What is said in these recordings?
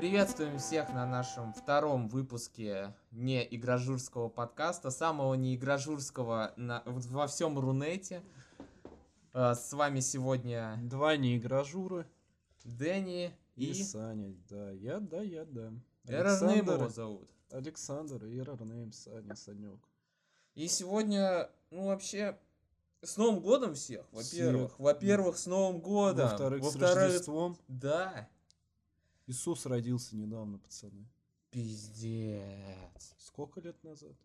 Приветствуем всех на нашем втором выпуске не игражурского подкаста, самого не игражурского на, во всем Рунете. А, С вами сегодня Два неигражуры Дэнни и, и, Саня. Да, я, да, я, да. Эрнейм его зовут. Александр и Эрнейм, Саня, Санек. И сегодня, ну вообще, с Новым годом всех, во-первых. Во-первых, с Новым годом. Во-вторых, с Во-вторых, Рождеством. да. Иисус родился недавно, пацаны. Пиздец. Сколько лет назад?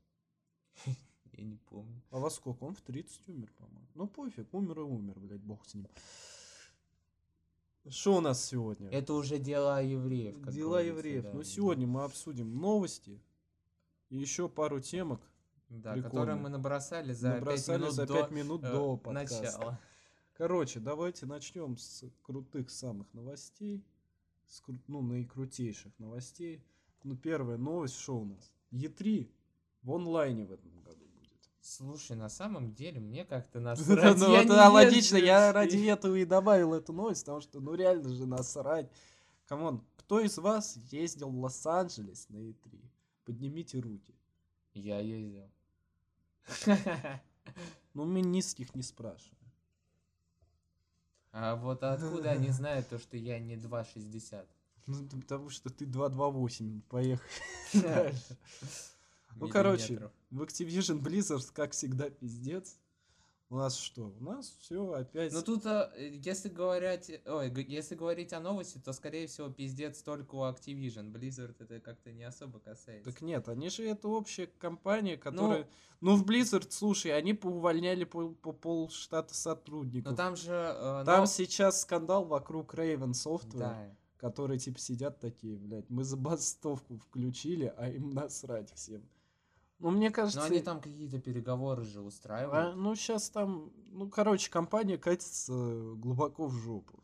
Я не помню. А во сколько? Он в 30 умер, по-моему. Ну пофиг, умер и умер, блядь, бог с ним. Что у нас сегодня? Это уже дела евреев. как Дела евреев. да. Ну сегодня мы обсудим новости и еще пару темок. Да, которые мы набросали за Набросали 5 минут за до 5 минут э, до подкаста. начала. Короче, давайте начнем с крутых самых новостей. С ну, наикрутейших новостей. Ну, первая новость, что у нас? E3 в онлайне в этом году будет. Слушай, на самом деле, мне как-то Ну, насрать. вот, не да, логично, я ради этого и добавил эту новость, потому что, ну, реально же насрать. Come on, кто из вас ездил в Лос-Анджелес на E3? Поднимите руки. Я ездил. Ну, мы низких не спрашиваем. А вот откуда они знают то, что я не 2,60? Ну, потому что ты 228, поехали. Ну, короче, в Activision Blizzard, как всегда, пиздец. У нас что? У нас все опять... Ну тут, а, э, если говорить, ой, г- если говорить о новости, то скорее всего пиздец только у Activision. Blizzard это как-то не особо касается. Так нет, они же это общая компания, которая... Ну, в Blizzard, слушай, они поувольняли по, по полштата сотрудников. Но там же... э, Там но- сейчас скандал вокруг Raven Software, Да. которые типа сидят такие, блядь, мы забастовку включили, а им насрать всем. Ну, мне кажется... Но они там какие-то переговоры же а, устраивают. ну, сейчас там... Ну, короче, компания катится глубоко в жопу.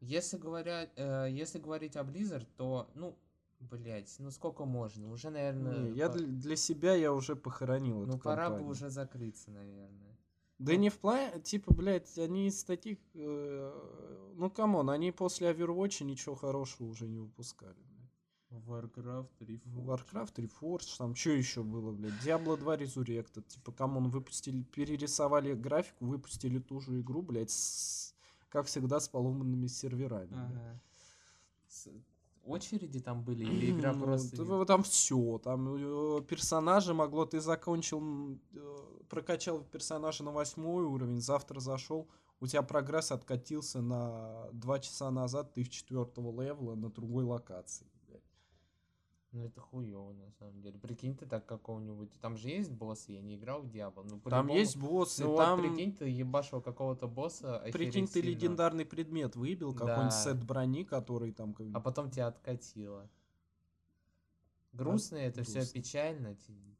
Если говоря, э, если говорить о Blizzard, то, ну, блять, ну сколько можно? Уже, наверное, Не, я по- для, для себя я уже похоронил ну эту пора бы компанию. уже закрыться, наверное. Да не в плане, типа, блядь, они из таких... э, ну, come on, они после Overwatch ничего хорошего уже не выпускали. Warcraft, Reforged. Warcraft, Reforged, там что еще было, блядь? Diablo 2 Resurrected. Типа, come on, выпустили, перерисовали графику, выпустили ту же игру, блядь, с, как всегда, с поломанными серверами. блядь. Ага. С- Очереди там были или игра Ну, просто... не- Там все, там э, персонажи могло, ты закончил, э, прокачал персонажа на восьмой уровень, завтра зашел, у тебя прогресс откатился на два часа назад, ты в четвертого левела на другой локации. Ну это хуево на самом деле. Прикинь ты так какого-нибудь... Там же есть боссы, я не играл в Diablo. Ну, Там есть боссы, Ну там, вот прикинь, ты ебашил какого-то босса, прикинь, охереть ты сильно, легендарный предмет выбил, Да. какой-нибудь сет брони, который там... А потом тебя откатило. Грустно это все, грустно. печально. ти-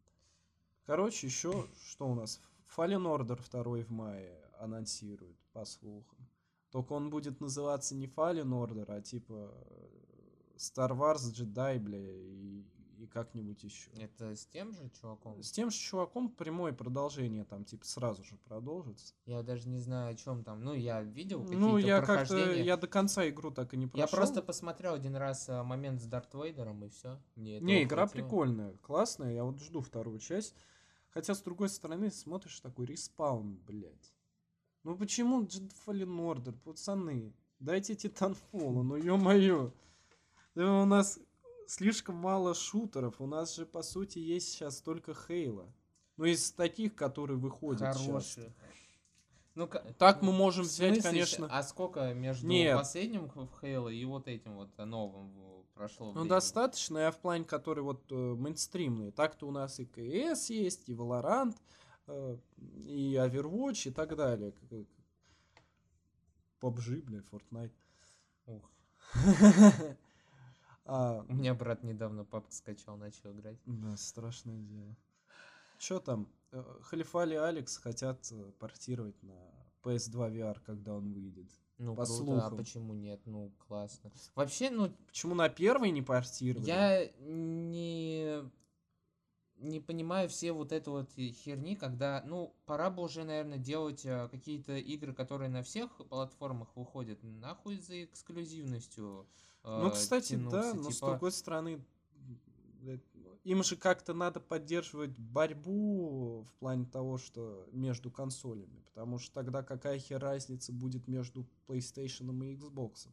Короче, еще что у нас? Fallen Order 2 в мае анонсируют, по слухам. Только он будет называться не Fallen Order, а типа э, Star Wars Jedi, бля, и, и как-нибудь еще. Это с тем же чуваком? С тем же чуваком прямое продолжение там типа сразу же продолжится. Я даже не знаю, о чем там. Ну, я видел какие-то Ну, я как-то, я до конца игру так и не прошел. Я просто посмотрел один раз а, момент с Дарт Вейдером, и все. Мне Не, игра хватило. прикольная, классная, я вот жду вторую часть. Хотя, с другой стороны, смотришь такой респаун, блядь. Ну почему Jedi Fallen Order, пацаны? Дайте Титанфола, ну ё-моё. Да у нас слишком мало шутеров, у нас же, по сути, есть сейчас только Хейла. Ну, из таких, которые выходят сейчас. Хороший. Ну, ка- Так ну, мы можем взять, смысле, конечно... А сколько между Нет. последним Хейла и вот этим вот новым прошло? Ну, времени? достаточно, я в плане, который вот э, мейнстримные. Так-то у нас и КС есть, и Valorant, э, и Overwatch, и так далее. PUBG, бля, Fortnite. Ух, А, у меня брат недавно папка скачал, начал играть. да, страшное дело. Что там? Э, Халифали Алекс хотят э, портировать на PS2 VR, когда он выйдет. Ну, По круто, а слухам. почему нет? Ну, классно. Вообще, ну, Почему на первый не портировали? я не не понимаю все вот это вот херни, когда, ну, пора бы уже, наверное, делать а, какие-то игры, которые на всех платформах выходят. Нахуй за эксклюзивностью. Ну, э, кстати, да, но с Типа, другой стороны, им же как-то надо поддерживать борьбу в плане того, что между консолями, потому что тогда какая хер разница будет между PlayStation и Xbox?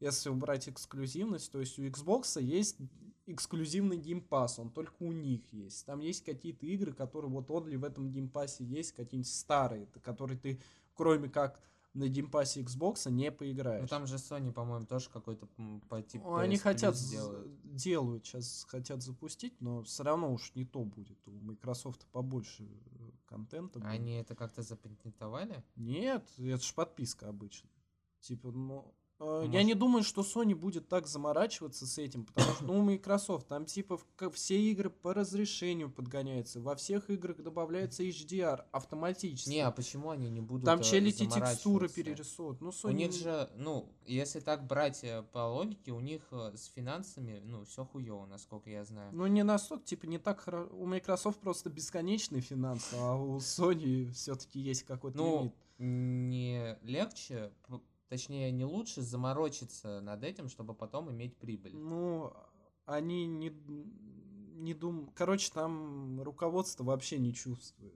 Если убрать эксклюзивность, то есть у Xbox есть эксклюзивный Pass, он только у них есть. Там есть какие-то игры, которые вот only в этом Pass есть, какие-нибудь старые, которые ты, кроме как на Pass Xbox, не поиграешь. ну там же Sony, по-моему, тоже какой-то по типу Ну, Они PS хотят, делают. делают, сейчас хотят запустить, но все равно уж не то будет. У Microsoft побольше э, контента. будет. Они это как-то запатентовали? Нет, это же подписка обычная. Типа, ну... э, Я Может- не думаю, что Sony будет так заморачиваться с этим, потому что, ну, у Microsoft там, типа, все игры по разрешению подгоняются, во всех играх добавляется HDR автоматически. Не, а почему они не будут там э, челити текстуры перерисовывают. Ну, У Sony... них же, ну, если так брать э, по логике, у них с финансами, ну, все хуево, насколько я знаю. Ну, не настолько, типа, не так хорошо. У Microsoft просто бесконечные финансы, а у Sony все-таки есть какой-то Ну, лимит. не легче, точнее, не лучше заморочиться над этим, чтобы потом иметь прибыль. Ну, они не, не дум... Короче, там руководство вообще не чувствует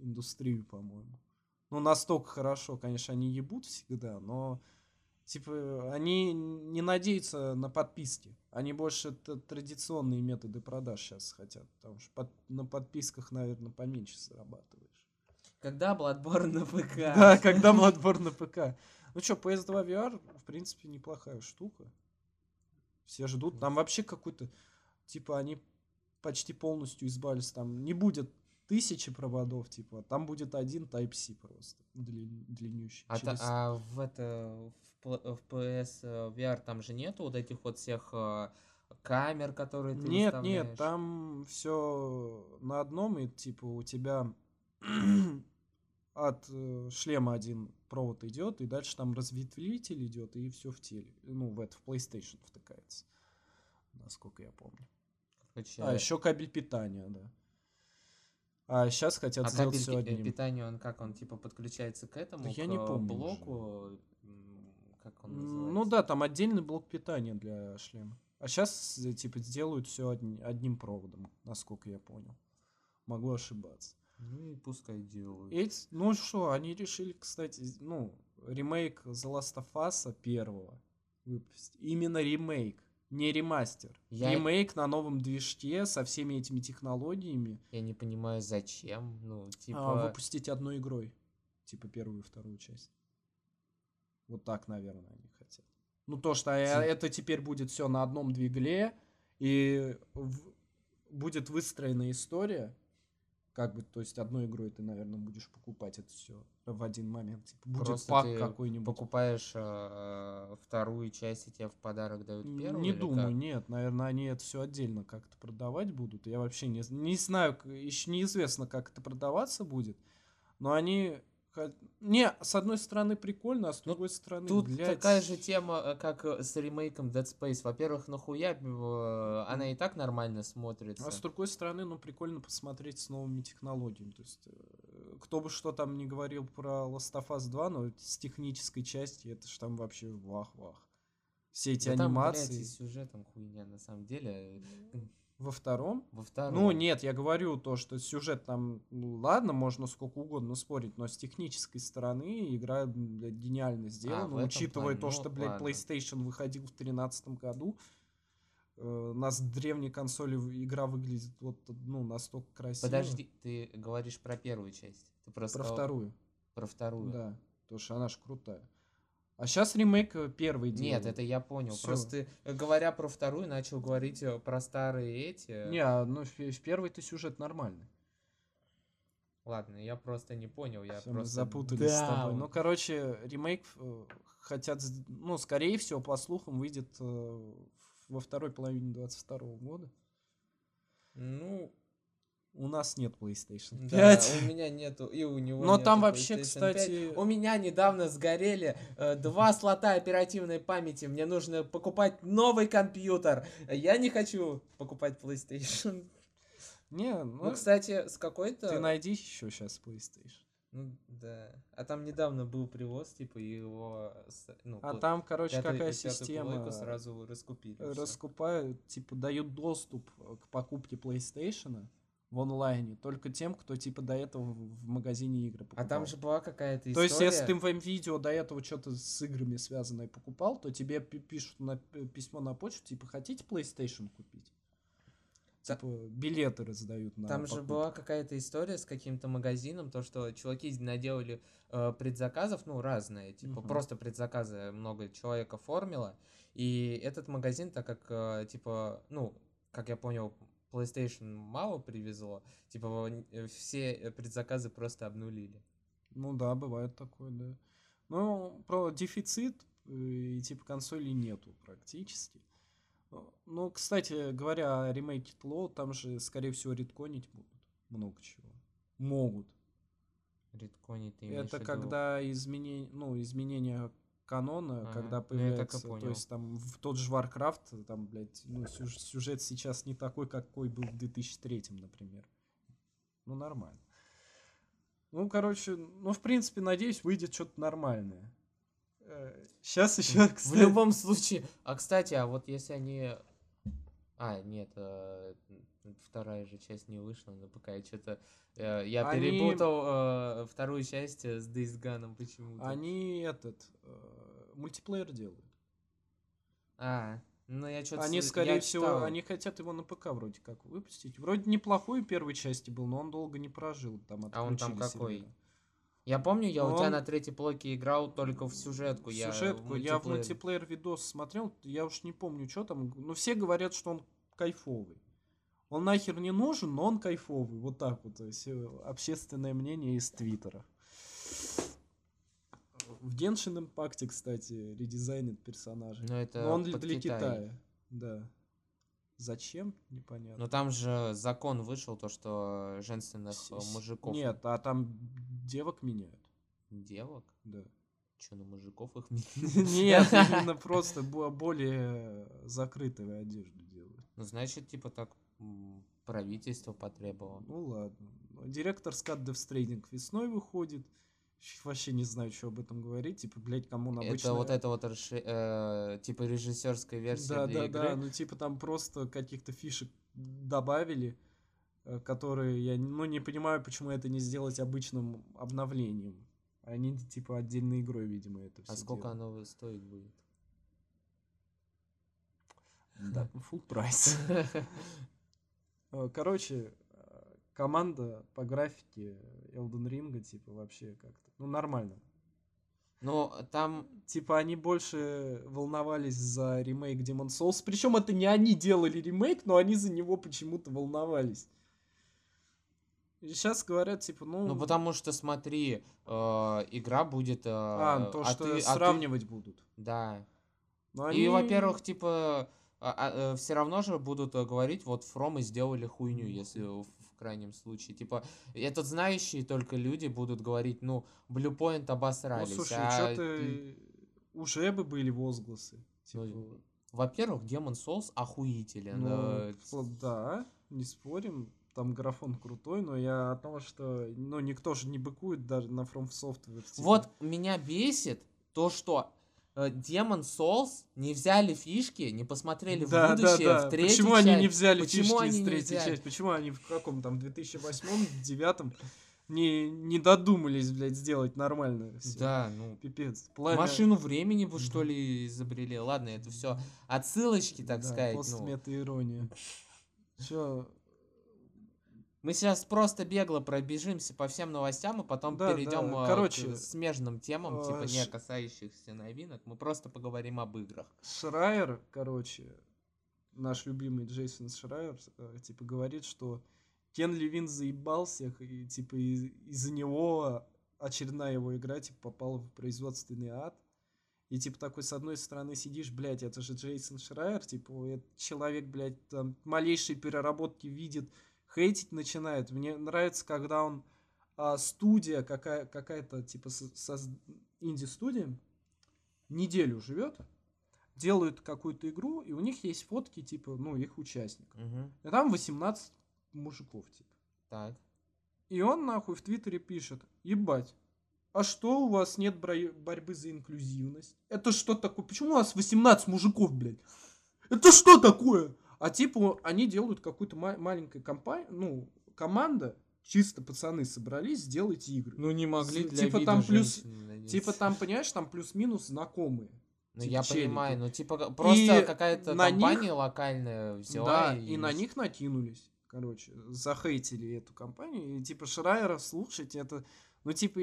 индустрию, по-моему. Ну, настолько хорошо, конечно, они ебут всегда, но типа они не надеются на подписки. Они больше традиционные методы продаж сейчас хотят, потому что под- на подписках, наверное, поменьше зарабатываешь. Когда Bloodborne на ПК? Да, когда Bloodborne на ПК. Ну что, PS2 VR, в принципе, неплохая штука. Все ждут. Там вообще какой-то, типа, они почти полностью избавились. Там не будет тысячи проводов, типа, там будет один Type-C просто, длин- длиннющий. А, та- через- а в это в, PS VR там же нету вот этих вот всех э, камер, которые ты Нет, выставляешь? нет, там все на одном, и типа у тебя от э, шлема один провод идет, и дальше там разветвлитель идет, и все в теле. Ну, в это в PlayStation втыкается. Насколько я помню. Короче, А, еще кабель питания, да. А сейчас хотят а сделать кабель все одним. питания, он как, он типа подключается к этому, Да я к не э, помню блоку, как он называется? Ну да, там отдельный блок питания для шлема. А сейчас, типа, сделают все одним проводом, насколько я понял. Могу ошибаться. Ну и пускай делают. Эти, ну что, они решили, кстати, ну, ремейк The Last of Us первого выпустить. Именно ремейк, не ремастер. Я- Ремейк на новом движке со всеми этими технологиями Я не понимаю, зачем, ну, а, типа... выпустить одной игрой. Типа первую и вторую часть. Вот так, наверное, они хотят. Ну, то, что Тип- это теперь будет все на одном двигле, и в- будет выстроена история, как бы, то есть одной игрой ты, наверное, будешь покупать это все в один момент. Типа, будет Просто пак ты какой-нибудь. покупаешь э, вторую часть, и тебе в подарок дают первую? Не думаю, как? нет. Наверное, они это все отдельно как-то продавать будут. Я вообще не, не знаю, еще неизвестно, как это продаваться будет. Но они... Не, с одной стороны прикольно, а с Ну, другой стороны, Тут блядь, такая же тема, э, как э, с ремейком Dead Space. Во-первых, нахуя э, она и так нормально смотрится. А с другой стороны, ну, прикольно посмотреть с новыми технологиями. То есть, кто бы что там ни говорил про Last of Us 2, но с технической части это ж там вообще вах-вах. Все эти Да там, блядь, анимации. и сюжетом хуйня, на самом деле. Во втором Во втором. Ну, нет, я говорю то, что сюжет там, ну, ладно, можно сколько угодно спорить, но с технической стороны игра, блядь, гениально сделана, А, в учитывая плане, то, ну, что, блядь, ладно. PlayStation выходил в 2013 году, э, на с древней консоли в- игра выглядит вот, ну, настолько красиво. Подожди, ты говоришь про первую часть. Ты просто Про сказал вторую, Про вторую. да, потому что она ж крутая. А сейчас ремейк э, первый Нет, делают. это я понял. Всё. Просто э, говоря про вторую, начал говорить э, про старые эти. Не, а, ну, в, первый-то сюжет нормальный. Ладно, я просто не понял. Я мы просто запутались с тобой. Ну, короче, ремейк хотят, ну, скорее всего, по слухам, выйдет во второй половине 22 года. Ну, У нас нет PlayStation 5. да, у меня нету, и у него Но там вообще, кстати- 5. У меня недавно сгорели э, два слота оперативной памяти. Мне нужно покупать новый компьютер. Я не хочу покупать PlayStation. Не, ну, Ну, кстати, с какой-то... ты найди еще сейчас PlayStation. Ну, да. А там недавно был привоз, типа, его... Ну, А там, короче, пятую- какая система? сразу раскупили. раскупают, типа дают доступ к покупке PlayStation в онлайне только тем, кто типа до этого в магазине игры покупал. А там же была какая-то То история... есть, если ты в видео до этого что-то с играми связанное покупал, то тебе пи- пишут на, п- письмо на почту, типа, хотите PlayStation купить? Та- Типа, билеты раздают на Там же покупку. была какая-то история с каким-то магазином, то, что чуваки наделали э, предзаказов, ну, разные, типа, Мгм. просто предзаказы много человек оформило, и этот магазин, так как, э, типа, ну, как я понял, PlayStation мало привезло, типа, э, все э, предзаказы просто обнулили. Ну да, бывает такое, да. Ну, про дефицит э, и типа консолей нету практически. Ну, кстати говоря, о ремейке Тло, там же, скорее всего, редконить будут много чего. Могут. Редкони ты имеешь в Это когда изменение, ну, изменение канона, Ага, когда ну появляется, то понял. есть там в тот же Warcraft, там, блядь, ну, сюж- сюжет сейчас не такой, какой был в 2003, например. Ну, нормально. Ну, короче, ну, в принципе, надеюсь, выйдет что-то нормальное. Сейчас еще, В любом случае. А кстати, а вот если они. А, нет, э, вторая же часть не вышла на ПК. Я что-то. я Они- перепутал э, вторую часть э, с Days Gone почему-то. Они этот э, мультиплеер делают. А, ну я что-то. Они, скорее всего, они хотят его на ПК вроде как выпустить. Вроде неплохой первой части был, но он долго не прожил. Там А он там какой? сервера. Я помню, я у тебя Он- на третьей плойке играл только в сюжетку. я Сюжетку. Я в мультиплеер видос смотрел, я уж не помню, что там. Но все говорят, что он кайфовый. Он нахер не нужен, но он кайфовый. Вот так вот. То есть, э, общественное мнение из Твиттера. В Genshin Impact, кстати, редизайнит персонажей. Но это Но он для, Китай. Китая. Да. Зачем? Непонятно. Но там же закон вышел, то, что женственных С- с- мужиков... Нет, а там девок меняют. Девок? Да. Че, на мужиков их Нет, именно просто бо- более закрытую одежду делают. Ну, значит, типа так правительство потребовало. Ну ладно. Директор скат Death Stranding весной выходит. Вообще не знаю, что об этом говорить. Типа, блядь, кому обычно... Это вот это вот расши- э, типа режиссерская версия Да, для да, игры. да. Ну, типа, там просто каких-то фишек добавили, э, которые я, ну, не понимаю, почему это не сделать обычным обновлением. Они, типа, отдельной игрой, видимо, это все А сколько оно стоить будет? Да, full прайс. Э, Короче, э, команда по графике Elden Ring, типа, вообще как-то, ну, нормально. Ну, там Типа, они больше волновались за ремейк Demon Souls. Причем это не они делали ремейк, но они за него почему-то волновались. И сейчас говорят, типа, ну... Ну, потому что, смотри, э, игра будет... э, А, то, что ты- ты- сравнивать будут. Да. Но И, они- во-первых, типа, все равно же будут э, говорить, вот Фромы сделали хуйню, если в, в крайнем случае. Типа, этот знающие только люди будут говорить, ну, Bluepoint Ну, обосрались. слушай, а что-то уже бы были возгласы. Ну, Типа, Во-первых, Demon Souls охуителен. Ну, э, вот да, не спорим. Там графон крутой, но я о том, что ну, никто же не быкует даже на From Software. типа. Вот меня бесит то, что э, Demon Souls не взяли фишки, не посмотрели в да, будущее, да, да. в третью Почему они часть. не взяли Почему фишки они из третьей взяли? части? Почему они в каком там 2008 девятом не, не додумались, блядь, сделать нормально всё? Да, ну, Пипец. Пламя- Машину времени вы что ли изобрели? Ладно, это все отсылочки, так да, сказать. ну. постмета-ирония. Чё, Мы сейчас просто бегло пробежимся по всем новостям, и потом Да, перейдем да. э, Короче, к смежным темам, э, типа не касающихся новинок. Мы просто поговорим об играх. Шрайер, короче, наш любимый Джейсон Шрайер, э, типа, говорит, что Кен Левин заебал всех, и, типа, из- из-за него очередная его игра, типа, попала в производственный ад. И, типа, такой, с одной стороны, сидишь, блядь, это же Джейсон Шрайер, типа, этот человек, блядь, там, малейшие переработки видит, хейтить начинает. Мне нравится, когда он а, студия какая, какая-то, типа, со- соз- инди-студия, неделю живет, делают какую-то игру, и у них есть фотки, типа, ну, их участников. Мгм. И там 18 мужиков, типа. Так. И он нахуй в Твиттере пишет, ебать, а что у вас нет бро- борьбы за инклюзивность? Это что такое? Почему у вас 18 мужиков, блядь? Это что такое? А типа они делают какую-то ма- маленькую компанию, ну, команда, чисто пацаны собрались сделать игры. Ну не могли для типа вида там плюс-. Типа там, понимаешь, там плюс-минус знакомые. Ну типа я челики. понимаю, ну типа просто И какая-то на них- компания локальная взяла Да, и на них накинулись. Короче, захейтили эту компанию. И типа Шрайера слушать это... Ну, типа,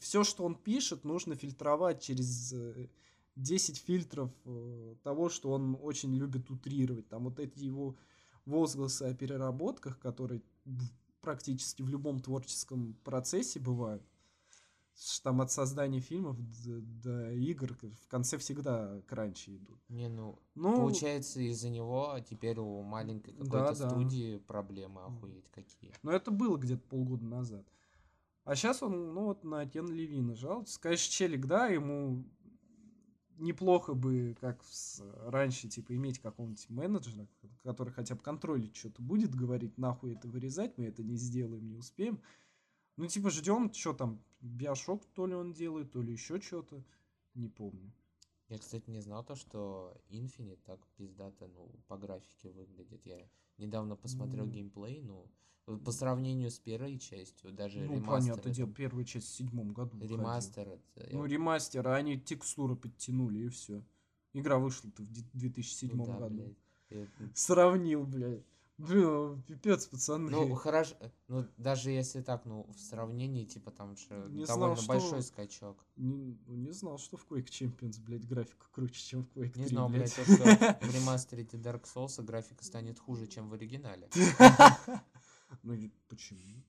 все, что он пишет, нужно фильтровать через э, 10 фильтров э, того, что он очень любит утрировать. Там вот эти его возгласы о переработках, которые практически в любом творческом процессе бывают. Там от создания фильмов до, до игр в конце всегда кранчи идут. Не, ну, Ну, получается, из-за него теперь у маленькой Да, какой-то да. студии проблемы охуеть какие. Но это было где-то полгода назад. А сейчас он, ну вот на Кен Левина жалуется. Конечно, челик, да, ему неплохо бы, как раньше, типа, иметь какого-нибудь менеджера, который хотя бы контролить что-то будет, говорить, нахуй это вырезать, мы это не сделаем, не успеем. Ну, типа, ждем, что там, Биошок то ли он делает, то ли еще что-то, не помню. Я, кстати, не знал то, что Infinite так пиздато, ну, по графике выглядит. Я недавно посмотрел Ну. геймплей, ну, по сравнению с первой частью, даже ну, ремастер. понятное это- дело, первая часть в седьмом году. Ремастер это... я- Ну, ремастер, а они текстуры подтянули, и все. Игра вышла-то в ди- ну 2007 да, году. блядь. Сравнил, блядь. Блин, пипец, пацаны. Ну, хорошо, ну, даже если так, ну, в сравнении, типа, там же Не довольно знал, что- большой скачок. Не, ну, не знал, что в Quake Champions, блядь, графика круче, чем в Quake 3, Не знал, блядь, то, что в ремастере Dark Souls графика станет хуже, чем в оригинале. Ну, почему?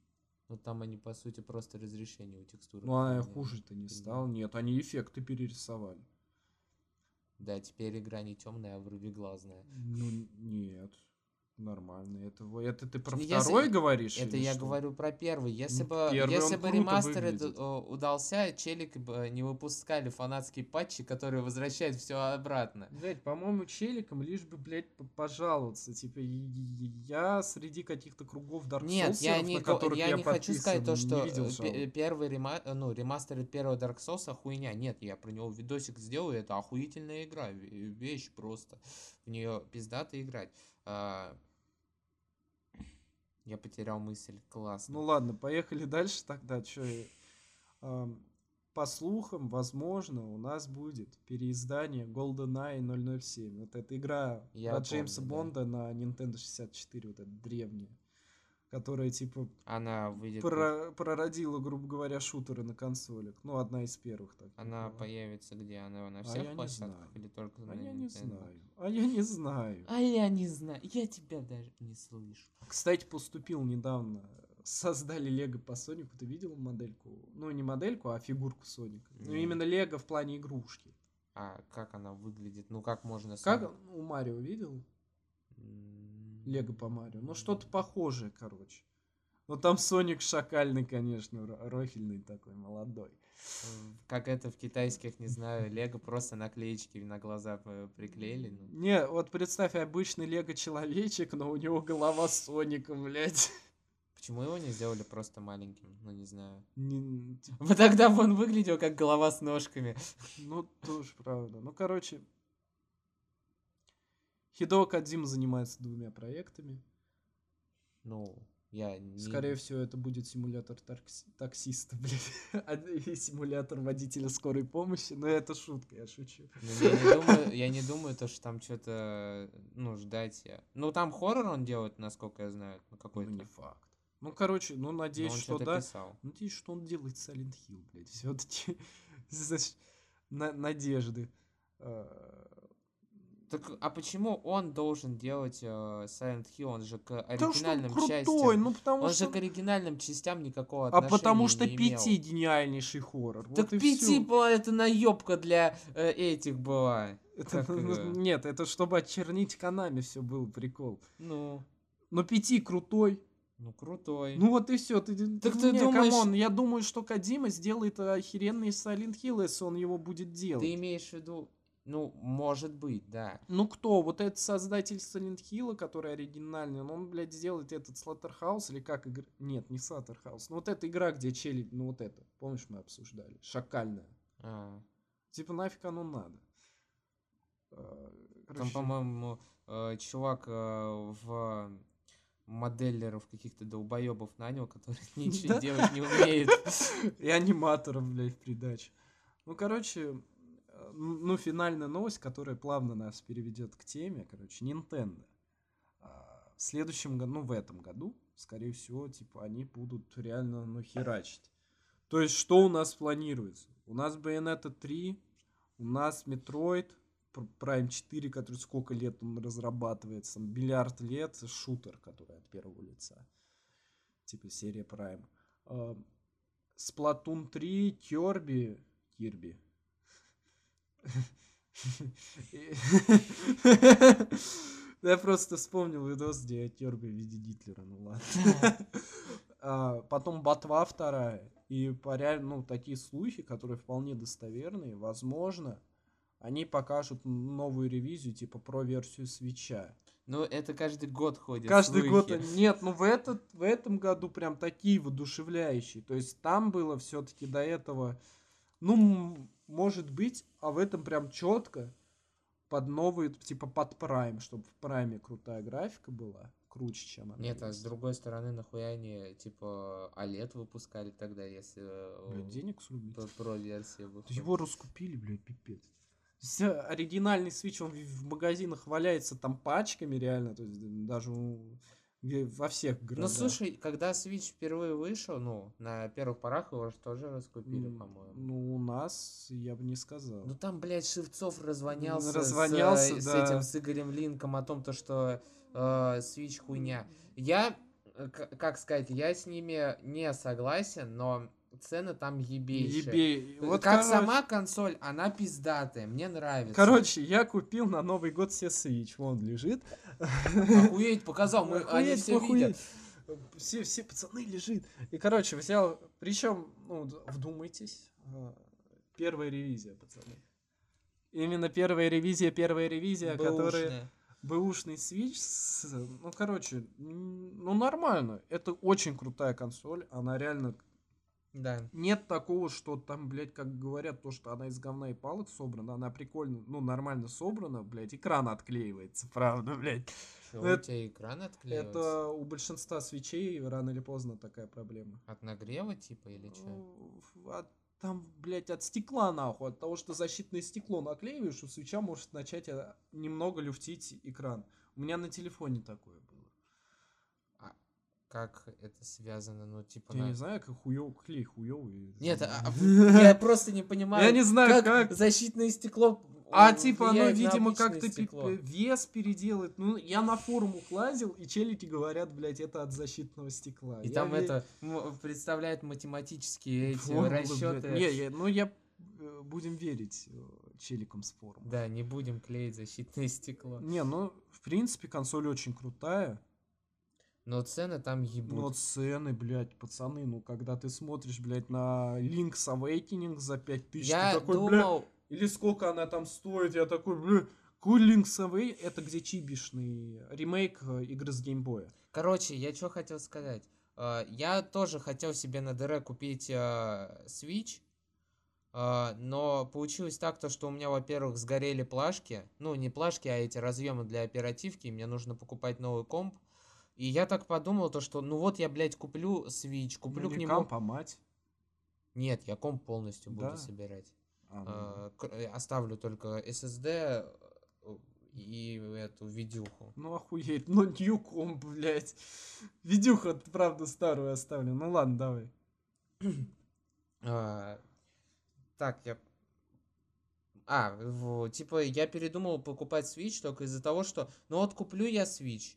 Ну, там они, по сути, просто разрешение у текстуры. Ну, а хуже-то не стал. Нет, они эффекты перерисовали. Да, теперь игра не темная, а врубеглазная. Ну, нет. Нормально. Это, это ты про Если- второй говоришь? Это я что? говорю про первый. Если Ну, бы, первый если бы ремастер выглядит. о, удался, челик бы не выпускали фанатские патчи, которые возвращают все обратно. Блять, по-моему, челикам лишь бы, блядь, пожаловаться. Типа, я среди каких-то кругов Dark Нет, я не, на которых я я, не хочу сказать то, что э, э, первый рема... э, ну, ремастер первого Dark Souls хуйня. Нет, я про него видосик сделаю, это охуительная игра, ве- вещь просто. В нее пиздато играть. А, Я потерял мысль, классно. Ну ладно, поехали дальше тогда. Чё, э, по слухам, возможно, у нас будет переиздание GoldenEye 007. Вот эта игра Я Джеймса помню, да. Бонда на Nintendo 64, вот эта древняя, которая типа Она выйдет... про- прородила, грубо говоря, шутеры на консолях. Ну, одна из первых так. Она появится где? Она на А всех не площадках или только А на я не знаю. А я не знаю. А я не знаю. Я тебя даже не слышу. Кстати, поступил недавно. Создали Лего по Сонику. Ты видел модельку? Ну, не модельку, а фигурку Соника. Ну, Не. именно Лего в плане игрушки. А как она выглядит? Ну как можно... Как у Марио видел? Лего по Марио. Ну, что-то похожее, короче. Ну, там Соник шакальный, конечно, ро- рофильный такой, молодой. М, Как это в китайских, не знаю, Лего просто наклеечки на глаза п- приклеили. ну. Не, вот представь, обычный Лего-человечек, но у него голова Соника, блядь. Почему его не сделали просто маленьким? Ну не знаю. Не- типа, тогда бы он выглядел как голова с ножками. Ну, тоже правда. Ну, короче, Хидео Кадзима занимается двумя проектами. Ну, я не... Скорее всего, это будет симулятор такси- таксиста, блядь, а- и симулятор водителя скорой помощи. Но это шутка, я шучу. Ну, я, не думаю, я не думаю, то, что там что-то, ну, ждать. я- Ну, там хоррор он делает, насколько я знаю, ну, Ну, какой-то. не факт. Ну, короче, ну, надеюсь, что да. писал. Надеюсь, что он делает Silent Hill, блядь. Все-таки, знаешь, на- надежды. А, Так, а почему он должен делать э, Silent Hill? Он же к Потому что он оригинальным крутой, частям... ну, потому Он что... же к оригинальным частям никакого А отношения потому что не имел. Пяти гениальнейший хоррор. Так вот пяти была это наебка для э, этих была. Это- Как, э, Нет, это чтобы очернить Konami все был прикол. Ну, Но P.T. крутой. ну крутой. Ну вот и все. Ты, Так ты не, думаешь- come on, я думаю, что Кодзима сделает охеренный Silent Hill, если он его будет делать. Ты имеешь в виду... Ну, может быть, да. Ну кто? Вот этот создатель Silent Hill, который оригинальный, он, блядь, сделает этот Slaughterhouse или как игра? Нет, не Slaughterhouse. Ну вот эта игра, где чели, ну вот это, помнишь, мы обсуждали? Шакальная. А, Типа нафиг оно надо. А, Там, короче, по-моему, э, чувак э, в моделлеров каких-то долбоебов нанял, которые ничего делать не умеют. И аниматоров, блядь, в придачу. Ну, короче, ну, финальная новость, которая плавно нас переведет к теме, короче, Nintendo. А, В следующем году, ну, в этом году, скорее всего, типа, они будут реально, ну, херачить. То есть, что у нас планируется? У нас Bayonetta 3, у нас Metroid, Pr- Prime 4, который сколько лет он разрабатывается, миллиард лет, шутер, который от первого лица. Типа серия Prime. А, Splatoon 3, Кирби, Кирби. Я просто вспомнил видос, где Кирби в виде Гитлера, ну ладно. А, Потом Ботва вторая. И по реально, ну, такие слухи, которые вполне достоверные, возможно, они покажут новую ревизию, типа про версию свеча. Ну, это каждый год ходит. Каждый год слухи. они- нет, ну в этот в этом году прям такие воодушевляющие. То есть там было все-таки до этого, ну может быть, а в этом прям четко под новый типа под Prime, чтобы в Prime крутая графика была, круче, чем она. Нет, а с есть. другой стороны, нахуя они, типа, OLED выпускали тогда, если э, Блядь, денег срубить. п- про-версия Да выходит? Его раскупили, блядь, пипец. Есть, э, оригинальный Switch, он в магазинах валяется там пачками реально, то есть даже во всех Ну, городах. слушай, когда Switch впервые вышел, ну, на первых порах его же тоже раскупили, М, по-моему. Ну, у нас, я бы не сказал. Ну там, блядь, Шевцов развонялся, с, Развонялся, э, с, да. этим, с Игорем Линком о том, то, что э, Switch хуйня. Я, э, как сказать, я с ними не согласен, но цены там ебейшие. Ебей. Вот, как короче, сама консоль, она пиздатая, мне нравится. Короче, я купил на Новый год все Switch, вон лежит. Охуеть, показал, мы, они Охуеть, все похуеть. видят. Все, все пацаны лежит. И, короче, взял, причем, ну, вдумайтесь, а, первая ревизия, пацаны. Именно первая ревизия, первая ревизия, которая... Бэушная. бэушный Switch, с- ну, короче, ну, нормально. Это очень крутая консоль, она реально... Да. Нет такого, что там, блядь, как говорят, то, что она из говна и палок собрана, она прикольно, ну, нормально собрана, блядь, экран отклеивается, правда, блядь. Ну, у это- тебя экран отклеивается? Это у большинства свечей рано или поздно такая проблема. От нагрева, типа, или что? Ну, от- там, блядь, от стекла нахуй, от того, что защитное стекло наклеиваешь, у свеча может начать а, немного люфтить экран. У меня на телефоне такое было. Как это связано, ну, типа... Я на- не знаю, как хуёв, клей хуёвый. Нет, а- а, я просто не понимаю, Я не знаю, как, как. защитное стекло А типа оно, видимо, как-то стекло. вес переделает. Ну, я на форумах лазил, и челики говорят, блядь, это от защитного стекла. И Я там ве- это представляет математические эти формулы, блядь. расчеты. Не, я- ну я э, будем верить э, челикам с форума. Да, не будем клеить защитное стекло. Не, ну, в принципе, консоль очень крутая. Но цены там ебут. Но цены, блядь, пацаны, ну, когда ты смотришь, блядь, на Link's Awakening за 5000, я ты такой, бля, думал, или сколько она там стоит, я такой, бля, какой Link's Awakening? Это где чибишный ремейк э, игры с геймбоя. короче, я что хотел сказать. Э, Я тоже хотел себе на ДР купить э, Switch, но получилось так, то, что у меня, во-первых, сгорели плашки. Ну, не плашки, а эти разъемы для оперативки, мне нужно покупать новый комп. И я так подумал, то, что ну вот я, блядь, куплю Switch, куплю Ну, к не нему... комп, а мать. Нет, я комп полностью буду Да? собирать. А, Э, к- э, Оставлю только SSD э, и эту видюху. Ну охуеть, ну new комп, блядь. Видюха, правда, старую оставлю. Ну ладно, давай. А, Так, я... А, в- типа, я передумал покупать Switch только из-за того, что... Ну вот куплю я Switch,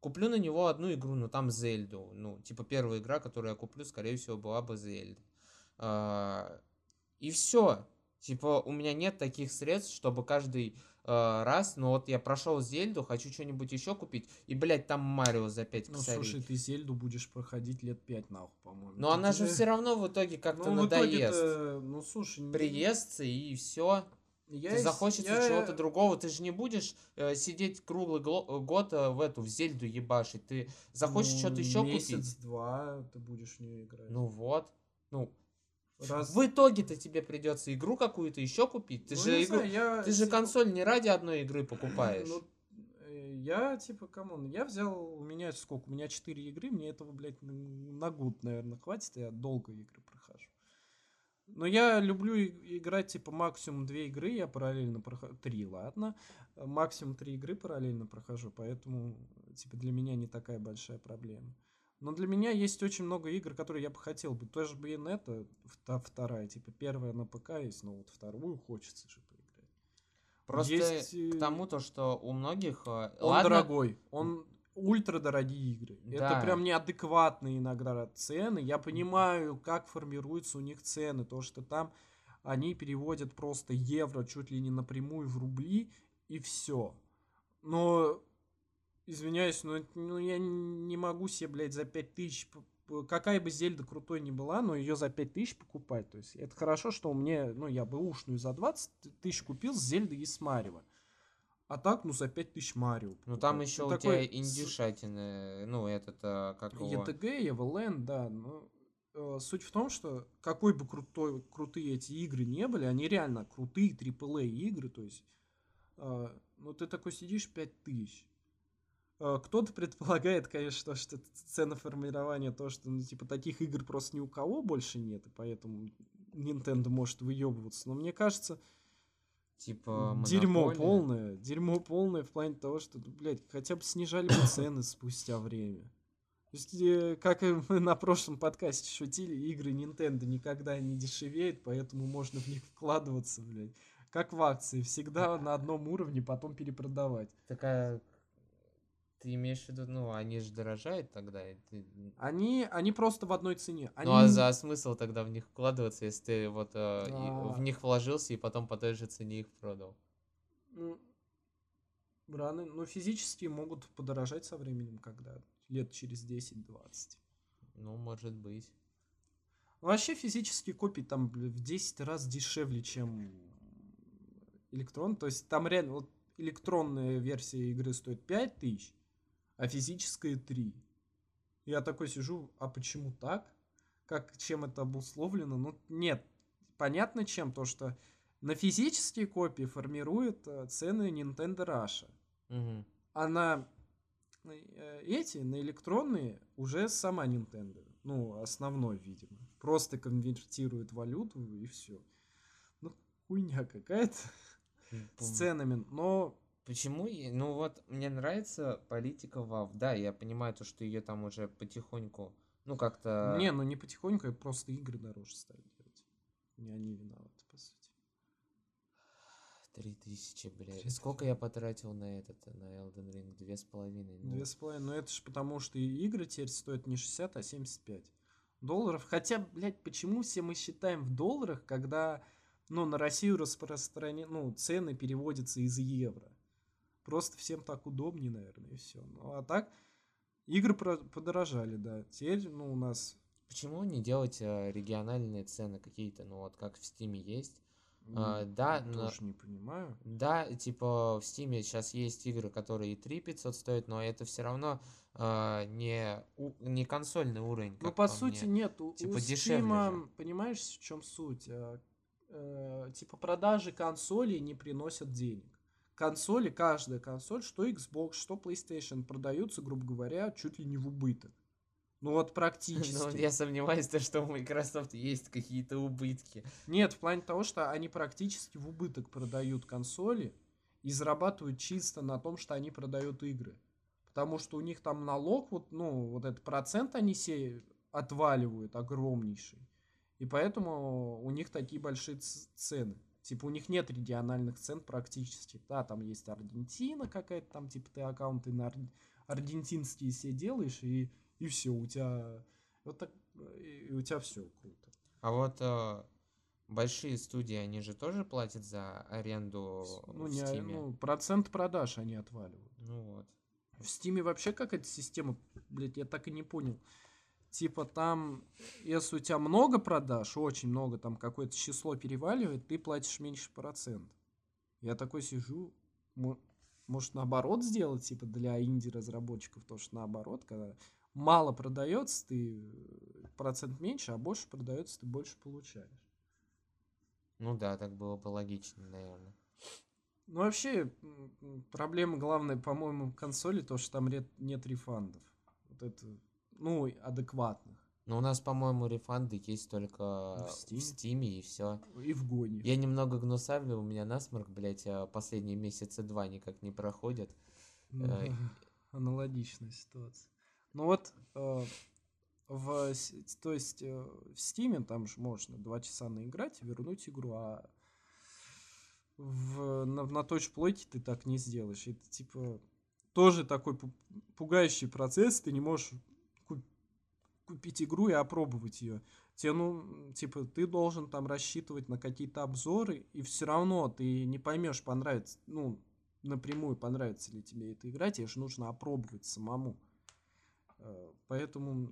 куплю на него одну игру, ну там Зельду. Ну, типа, первая игра, которую я куплю, скорее всего, была бы Зельда. А, И все. Типа, у меня нет таких средств, чтобы каждый а, раз, ну вот я прошел Зельду, хочу что-нибудь еще купить, и, блядь, там Марио за 5 Ну косарей. слушай, ты Зельду будешь проходить лет пять нахуй, по-моему. Но она же все равно в итоге как-то Ну, надоест. Ну слушай, не- Приестся и все. Я ты захочется я- чего-то другого, ты же не будешь э, сидеть круглый гло- год э, в эту, в Зельду ебашить, ты захочешь ну, что-то еще купить. Месяц-два ты будешь в нее играть. Ну вот, ну, Раз... в итоге-то тебе придется игру какую-то еще купить, ты Ну, же игру- знаю, я, ты же консоль не ради одной игры покупаешь. Ну, э, я, типа, come on, я взял, у меня сколько, у меня 4 игры, мне этого, блядь, на год, наверное, хватит, я долго игры. Но я люблю играть, типа, максимум 2 игры, я параллельно прохожу, 3, ладно, Э, максимум 3 игры параллельно прохожу, поэтому, типа, для меня не такая большая проблема. Но для меня есть очень много игр, которые я бы хотел бы. Тоже вта- вторая, типа, первая на ПК есть, но вот вторую хочется же поиграть. Просто есть, э, к тому, то, что у многих... э, Он ладно, дорогой, он ультра дорогие игры. Да. Это прям неадекватные иногда цены. Я понимаю, как формируются у них цены. То, что там они переводят просто евро чуть ли не напрямую в рубли, и все. Но, извиняюсь, но, ну, я не могу себе, блядь, за 5 тысяч... п- п- Какая бы Зельда крутой ни была, но ее за 5 тысяч покупать. То есть это хорошо, что мне, ну, я бы ушную за 20 тысяч купил с Зельды и с Марева. А так, ну, за 5 тысяч Марио. Ну там еще Ну, у такой тебя индюшатины, ну этот, э, как его... ЕТГ, Эвелен, да. Но, э, суть в том, что какой бы крутой, крутые эти игры не были, они реально крутые AAA игры, то есть, э, ну ты такой сидишь 5000. Э, Кто-то предполагает, конечно, что это ценоформирование, то, что, ну, типа, таких игр просто ни у кого больше нет, и поэтому Nintendo может выебываться. Но мне кажется, Типа дерьмо монополия. полное. Дерьмо полное в плане того, что, блядь, хотя бы снижали бы цены спустя время. То есть, э, как и мы на прошлом подкасте шутили, игры Nintendo никогда не дешевеют, поэтому можно в них вкладываться, блядь. Как в акции, всегда на одном уровне, потом перепродавать. Такая... Ты имеешь в виду, ну, они же дорожают тогда. и ты- Они, они просто в одной цене. Они... Ну а за смысл тогда в них вкладываться, если ты вот э, Да. в них вложился и потом по той же цене их продал? Ну, рано, ну, физически могут подорожать со временем, когда лет через 10-20. Ну, может быть. Ну, Вообще физические копии там в 10 раз дешевле, чем электрон. То есть там реально вот электронная версия игры стоит 5000, а физическая 3. Я такой сижу, а почему так? Как, чем это обусловлено? Ну, нет. Понятно чем, то что на физические копии формирует э, цены Nintendo Russia. Мгм. А на э, эти, на электронные, уже сама Nintendo. Ну, основной, видимо. Просто конвертирует валюту и все. Ну, хуйня какая-то с ценами. Но Почему? Ну вот, мне нравится политика Valve. Да, я понимаю то, что ее там уже потихоньку, ну как-то... не, ну не потихоньку, а просто игры дороже стали делать. Не они виноваты, по сути. Три тысячи, блядь. Три Сколько я потратил на этот, на Elden Ring? Две с половиной. Ну, Две с половиной. Но это же потому, что игры теперь стоят не 60, а 75 долларов. Хотя, блядь, почему все мы считаем в долларах, когда, ну, на Россию распространены, ну, цены переводятся из евро. Просто всем так удобнее, наверное, и все. Ну, а так, игры подорожали, да. Теперь, ну, у нас... Почему не делать э, региональные цены какие-то, ну вот как в Стиме есть? А, да, но- тоже не понимаю. Да, типа в Стиме сейчас есть игры, которые и 3 500 стоят, но это все равно э, не, у- не консольный уровень. Ну, по по сути, мне. нет. У, Типа у дешевле Steam, же. понимаешь, в чем суть? А, э, типа продажи консолей не приносят денег. Консоли, каждая консоль, что Xbox, что PlayStation, продаются, грубо говоря, чуть ли не в убыток. Ну вот практически. Ну, я сомневаюсь, то, что у Microsoft есть какие-то убытки. Нет, в плане того, что они практически в убыток продают консоли и зарабатывают чисто на том, что они продают игры. Потому что у них там налог, вот, ну, вот этот процент они себе отваливают огромнейший. И поэтому у них такие большие цены. Типа у них нет региональных цен практически. Да, там есть Аргентина какая-то, там типа ты аккаунты на ар- аргентинские все делаешь, и, и все, у тебя вот так, и у тебя все круто. А вот э, большие студии, они же тоже платят за аренду Ну, в не, Стиме? ну, процент продаж они отваливают. Ну вот. В Стиме вообще какая-то система, блядь, я так и не понял. Типа там, если у тебя много продаж, очень много, там какое-то число переваливает, ты платишь меньше процент. Я такой сижу, мо- может наоборот сделать, типа для инди-разработчиков, то что наоборот, когда мало продается, ты э, процент меньше, а больше продается, ты больше получаешь. Ну да, так было бы логично, наверное. Ну, вообще, проблема главная, по-моему, консоли, то, что там нет рефандов. Вот это, ну, адекватных. Но у нас, по-моему, рефанды есть только В в Steam. Стиме и все. И в гоне. Я немного гнусавлю, у меня насморк, блядь, а последние месяца два никак не проходят. Ну, э, Аналогичная ситуация. Ну вот, э, в, то есть э, в Стиме там же можно два часа наиграть и вернуть игру, а в, на, на точплойке ты так не сделаешь. Это типа тоже такой пу- пугающий процесс, ты не можешь купить игру и опробовать ее. Тебе, ну, типа, ты должен там рассчитывать на какие-то обзоры, и все равно ты не поймешь, понравится, ну, напрямую понравится ли тебе эта игра, тебе же нужно опробовать самому. Э, Поэтому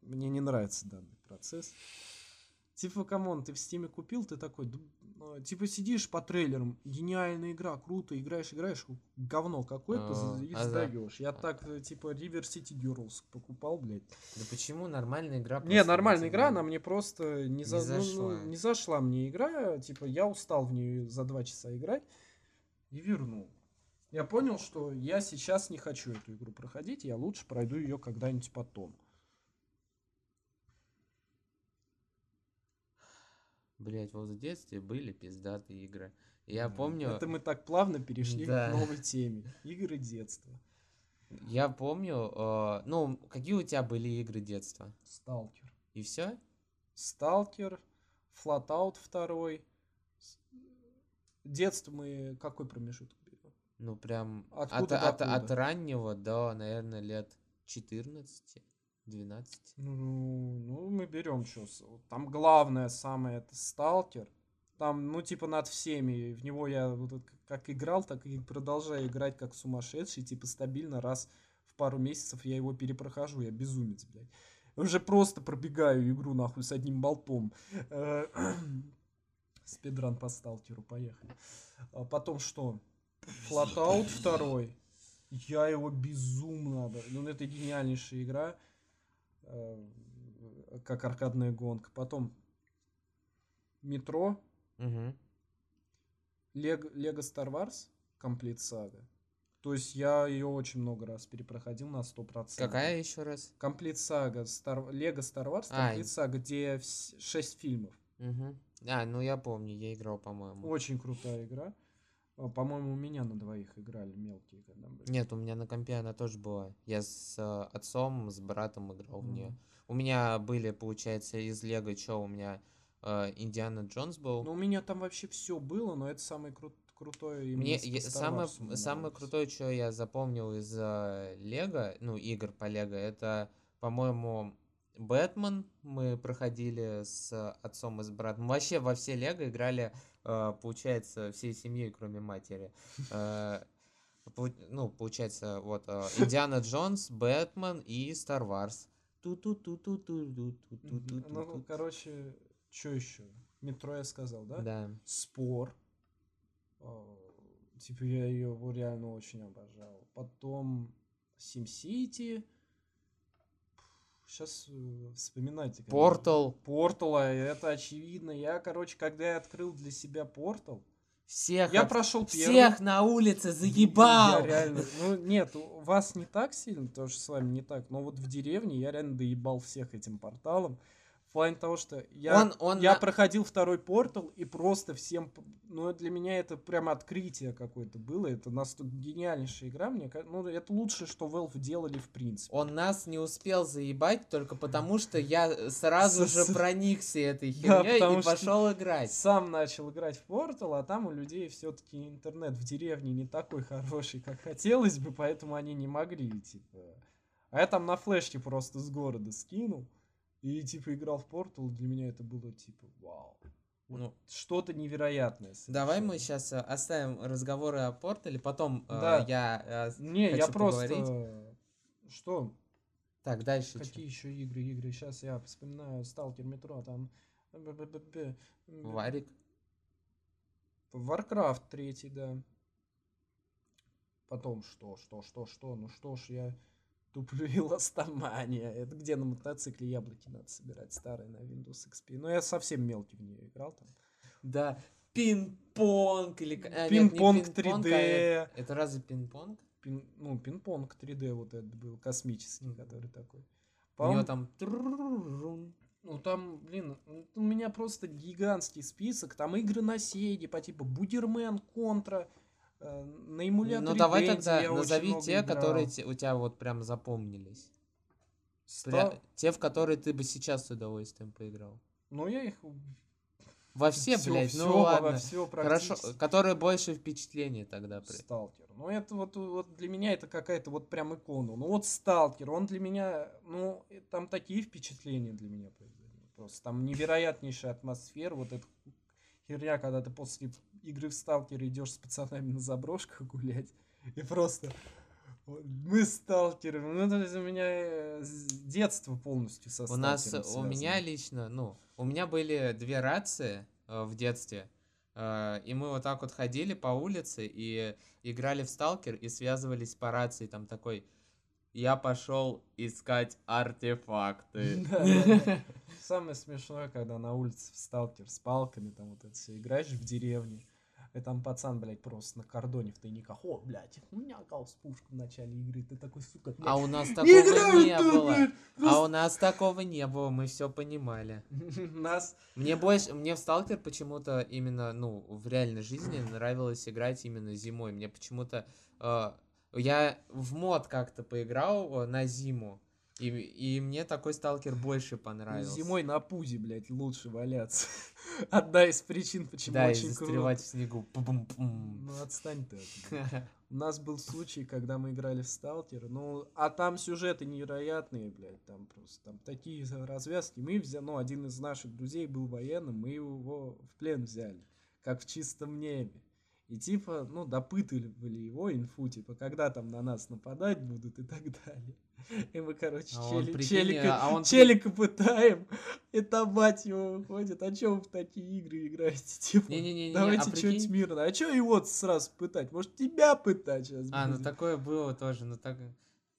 мне не нравится данный процесс. Типа, come on, ты в Steam е купил, ты такой, «Да, э, типа, сидишь по трейлерам, гениальная игра, круто, играешь, играешь, говно какое-то, А, и а сдаешь. Я так, э, типа, River City Girls покупал, блядь. Да почему нормальная игра? Не, нормальная игра, она мне просто не, за- ну, ну, зашла. не зашла мне игра. Типа, я устал в нее за два часа играть и вернул. Я понял, что я сейчас не хочу эту игру проходить, я лучше пройду ее когда-нибудь потом. Блять, вот в детстве были пиздатые игры. Я Да. помню, Это мы так плавно перешли Да. к новой теме. Игры детства. я помню, э, ну, какие у тебя были игры детства? Сталкер. И все? Сталкер, Флатаут второй. Детство мы какой промежуток берем? Ну, прям от, Откуда от, докуда? от раннего до, наверное, лет 14, 12. Ну, ну, мы берем что. Там главное самое это сталкер. Там, ну, типа, над всеми. В него я вот как играл, так и продолжаю играть как сумасшедший. Типа, стабильно раз в пару месяцев я его перепрохожу. Я безумец, блядь. Уже просто пробегаю игру, нахуй, с одним болтом. Э, Спидран по сталкеру, поехали. А потом что? Флатаут второй. Я его безумно. Ну, это гениальнейшая игра. Э, Как аркадная гонка. Потом Метро. Мгм. Лего, Star Wars Complete Saga. То есть я ее очень много раз перепроходил на 100%. Какая еще раз? Complete Saga. Star... Лего Star Wars А, Complete Saga, где 6 фильмов. Мгм. А, ну я помню, я играл, по-моему. Очень крутая игра. А, По-моему, у меня на двоих играли мелкие, когда были. Нет, у меня на компе она тоже была. Я с э, отцом, с братом играл в нее. У меня были, получается, из Лего, что у меня э, Индиана Джонс был. Ну, у меня там вообще все было, но это самый крут крутое именно Мне Star самое, мне самое крутое, что я запомнил из Лего, ну, игр по Лего, это, по-моему, Бэтмен мы проходили с отцом и с братом. Мы вообще во все Лего играли, получается, всей семьей, кроме матери. Э, Ну, получается, вот э, Индиана Джонс, Бэтмен и Wарс. Мгм. Ну, короче, что еще? Метро я сказал, да? Да. Спор. Э, Типа я ее реально очень обожал. Потом SimCity. Сейчас вспоминайте. конечно. Портал. Портал, а это очевидно. Я, короче, когда я открыл для себя портал, Всех, я об- прошел первый. всех на улице заебал. Я реально, ну нет, у вас не так сильно, потому что с вами не так, но вот в деревне я реально доебал всех этим порталом. В плане того, что я, Он- он я на- проходил второй портал и просто всем... Ну, для меня это прямо открытие какое-то было. Это настолько гениальнейшая игра. Мне ну, это лучшее, что Valve делали в принципе. Он нас не успел заебать только потому, что я сразу же проникся этой Да, херней потому и пошел играть. Сам начал играть в портал, а там у людей все-таки интернет в деревне не такой хороший, как хотелось бы, поэтому они не могли, типа. А я там на флешке просто с города скинул. И типа играл в портал, для меня это было типа вау. Вот Ну. что-то невероятное. Давай мы совершенно. сейчас оставим разговоры о портале, потом э, Да. я... э, Не, я хочу просто... поговорить. Что? Так, дальше. Какие еще игры? Игры. Сейчас я вспоминаю Сталкер Метро, там... Варик. Warcraft 3, да. Потом что, что, что, что, ну что ж, я туплю и ластомания. Это где на мотоцикле яблоки надо собирать, старые на Windows XP. Но я совсем мелкий в нее играл там. Да, пинг-понг или... а, Пинг-понг пинг-понг, 3D. а это- разве пинг-понг? Пин- ну, пинг-понг 3D вот этот был, космический, который такой. У него По-моему, там... трррррррун. Ну там, блин, ну, у меня просто гигантский список. Там игры на сейде по типу Будермен, Контра, на эмуляторе Ну давай тогда назови те, играл. которые те- у тебя вот прям запомнились. Ста- Пря- Те, в которые ты бы сейчас с удовольствием поиграл. Ну я их... Во все, всё- блядь, всё, ну во ладно. всё Хорошо, практически. которые больше впечатлений тогда. Сталкер. Ну, это вот, вот для меня это какая-то вот прям икона. Ну, вот Сталкер, он для меня, ну, э, там такие впечатления для меня произвели. Просто там невероятнейшая атмосфера, вот эта херня, когда ты после игры в Сталкер идешь с пацанами на заброшках гулять, и просто мы сталкеры. Ну, это из-за меня э, с детства полностью со У нас, сталкером у меня связано. лично, ну, у меня были две рации э, в детстве, э, и мы вот так вот ходили по улице и играли в сталкер и связывались по рации, там такой, я пошел искать артефакты. Самое смешное, когда на улице в сталкер с палками, там вот это все играешь в деревне, и там пацан, блядь, просто на кордоне в тайниках. О, блядь, у меня гаусс пушка в начале игры, ты такой, сука, А блядь, у нас не такого не тут, было. блядь, А у нас такого не было, мы все понимали. Нас, Мне больше, мне в Сталкер почему-то именно, ну, в реальной жизни нравилось играть именно зимой. Мне почему-то, э, я в мод как-то поиграл э, на зиму, и, и мне такой Сталкер больше понравился. зимой на пузе, блядь, лучше валяться. Одна из причин, почему да, и очень круто. застревать в снегу. Пу-бум-пум. Ну, отстань ты от. У нас был случай, когда мы играли в Сталкер, ну, а там сюжеты невероятные, блядь, там просто, там такие развязки. Мы взяли, ну, один из наших друзей был военным, мы его в плен взяли, как в чистом небе. И типа, ну, допытывали его инфу, типа, когда там на нас нападать будут и так далее. И мы, короче, А он, чели- прикинь, челика, а он челика пытаем, и там мать его выходит, а чё вы в такие игры играете? Типа, Не-не-не-не, давайте а что-нибудь прикинь- мирно. А чё его сразу пытать? Может, тебя пытать сейчас А, ну будет? такое было тоже, ну так...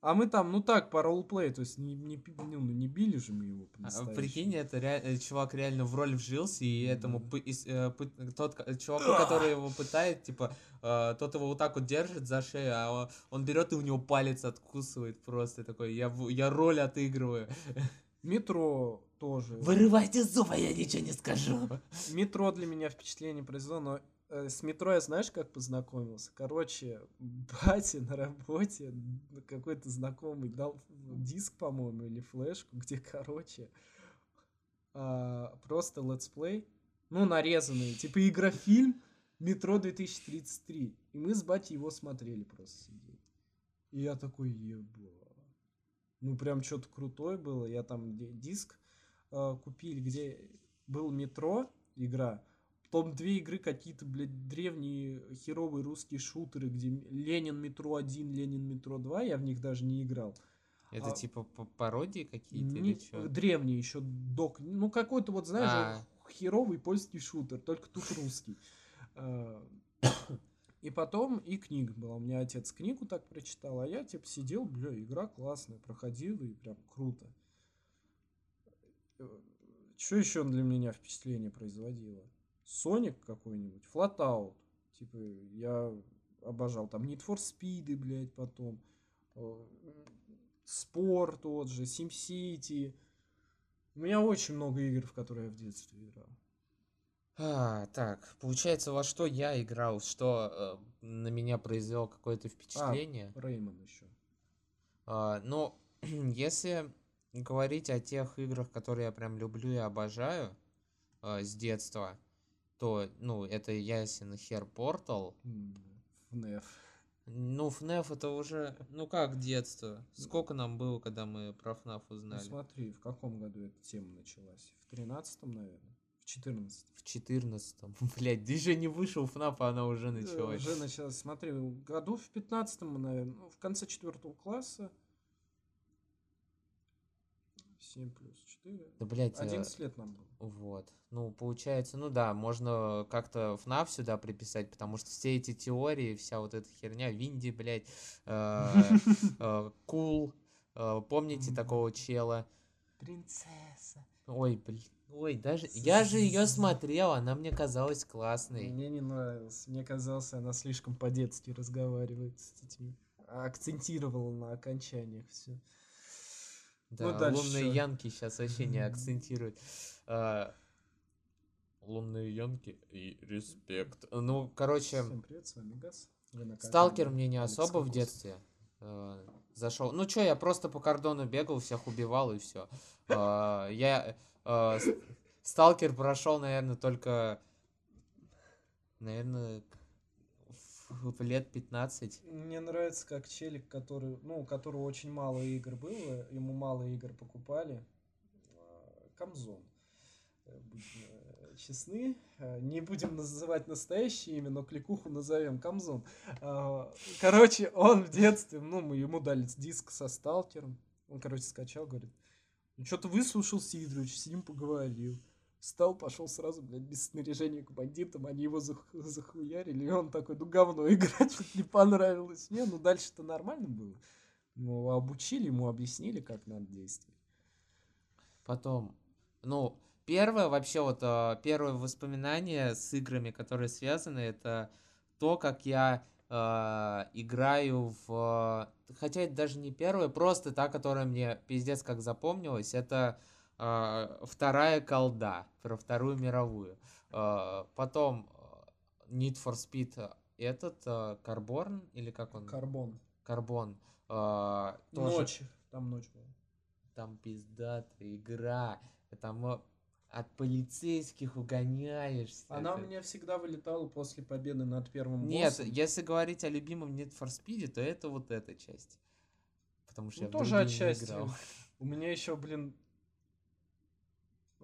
А мы там, ну так, по роллплею, то есть не, не, ну, не били же мы его а. Прикинь, это ре- э, чувак реально в роль вжился, и этому Мгм. пы- э, пы- тот чуваку, который его пытает, типа, э, тот его вот так вот держит за шею, а он- берет и у него палец откусывает просто такой, я, я роль отыгрываю. Метро тоже. Вырывайте зубы, я ничего не скажу. Метро для меня впечатление произвело, но с метро я знаешь, как познакомился? Короче, батя на работе, м, какой-то знакомый дал диск, по-моему, или флешку, где, короче, а, просто летсплей, ну, нарезанный, типа игрофильм «Метро 2033». И мы с батей его смотрели просто сидели. И я такой, еба. Ну, прям что-то крутое было. Я там ди- диск э, купили, где был метро игра. Потом две игры какие-то, блядь, древние херовые русские шутеры, где Ленин Метро 1, Ленин Метро 2, я в них даже не играл. Это А- типа пародии какие-то Не- или что? древние еще док. Ну, какой-то вот, знаешь, А. херовый польский шутер, только тут русский. А, И потом и книга была. У меня отец книгу так прочитал, а я типа сидел, бля, игра классная, проходил и прям круто. Что еще для меня впечатление производило? Соник какой-нибудь, Flatout. Типа, я обожал. Там Need for Speed, блядь, потом. э, Спор тот же, SimCity. У меня очень много игр, в которые я в детстве играл. А, так, получается, во что я играл, что э, на меня произвело какое-то впечатление. Реймон еще. А, ну, если говорить о тех играх, которые я прям люблю и обожаю э, с детства, то, ну, это ясен хер Портал. FNAF. Ну, FNAF это уже, ну как детство? Сколько нам было, когда мы про FNAF Ну узнали? смотри, в каком году эта тема началась? В тринадцатом, наверное? В четырнадцатом. В четырнадцатом. Блять, да еще не вышел FNAF, а она уже началась. Уже началась. Смотри, году в пятнадцатом, наверное, ну, в конце четвертого класса. 7 плюс 4. Да, блядь, э, 11 лет нам было. Вот. Ну, получается, ну да, можно как-то FNAF сюда приписать, потому что все эти теории, вся вот эта херня, Винди, блядь, э, э, Кул, э, помните такого чела? Принцесса. Ой, блин, ой, даже, я же ее смотрел, она мне казалась классной. Мне не нравилось. Мне казалось, она слишком по-детски разговаривает с детьми. Акцентировала на окончаниях все. Да, дальше лунные янки сейчас вообще не акцентируют. А, Лунные янки и респект. Ну, короче, Всем привет, с вами Газ. Сталкер мне не особо в детстве э, зашел. Ну чё, я просто по кордону бегал, всех убивал и все. Я э, Сталкер прошел, наверное, только, наверное, в, лет 15. Мне нравится, как челик, который, ну, у которого очень мало игр было, ему мало игр покупали. а, Камзон. Э, Будем э, честны. Э, Не будем называть настоящее имя, но кликуху назовем Камзон. А, Короче, он в детстве, ну, мы ему дали диск со сталкером. Он, короче, скачал, говорит, ну, что-то выслушал Сидорович, с ним поговорил. Встал, пошел сразу, блядь, без снаряжения к бандитам, они его зах- захуярили, и он такой, ну говно играть, не понравилось. Не, ну дальше-то нормально было. Ну, обучили ему, объяснили, как надо действовать. Потом, ну, первое вообще вот а, первое воспоминание с играми, которые связаны, это то, как я а, играю в... Хотя это даже не первое, просто та, которая мне пиздец как запомнилась, это вторая колда про Вторую мировую. А, потом а, Need for Speed а, этот, а, Карборн, или как он? Карбон. Карбон. а, тоже- Ночь. Там ночь была. там пиздатая игра. Там э, от полицейских угоняешься. Она у меня всегда вылетала после победы над первым Нет, боссом. если говорить о любимом Need for Speed, то это вот эта часть. Потому что Ну, я тоже отчасти. играл. У меня еще, блин...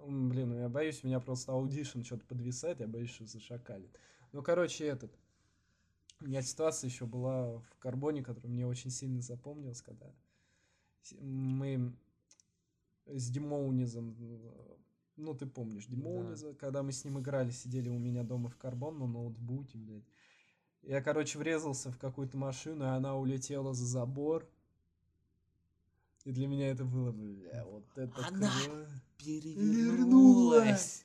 Блин, ну я боюсь, у меня просто Audition что-то подвисает, я боюсь, что зашакалит. Ну, короче, этот... У меня ситуация еще была в Карбоне, которая мне очень сильно запомнилась, когда мы с Димоунизом, ну, ты помнишь, Димоуниза, когда мы с ним играли, сидели у меня дома в Карбон на ноутбуке, блядь. Я, короче, врезался в какую-то машину, и она улетела за забор. И для меня это было, бля, вот это Она круто. Перевернулась.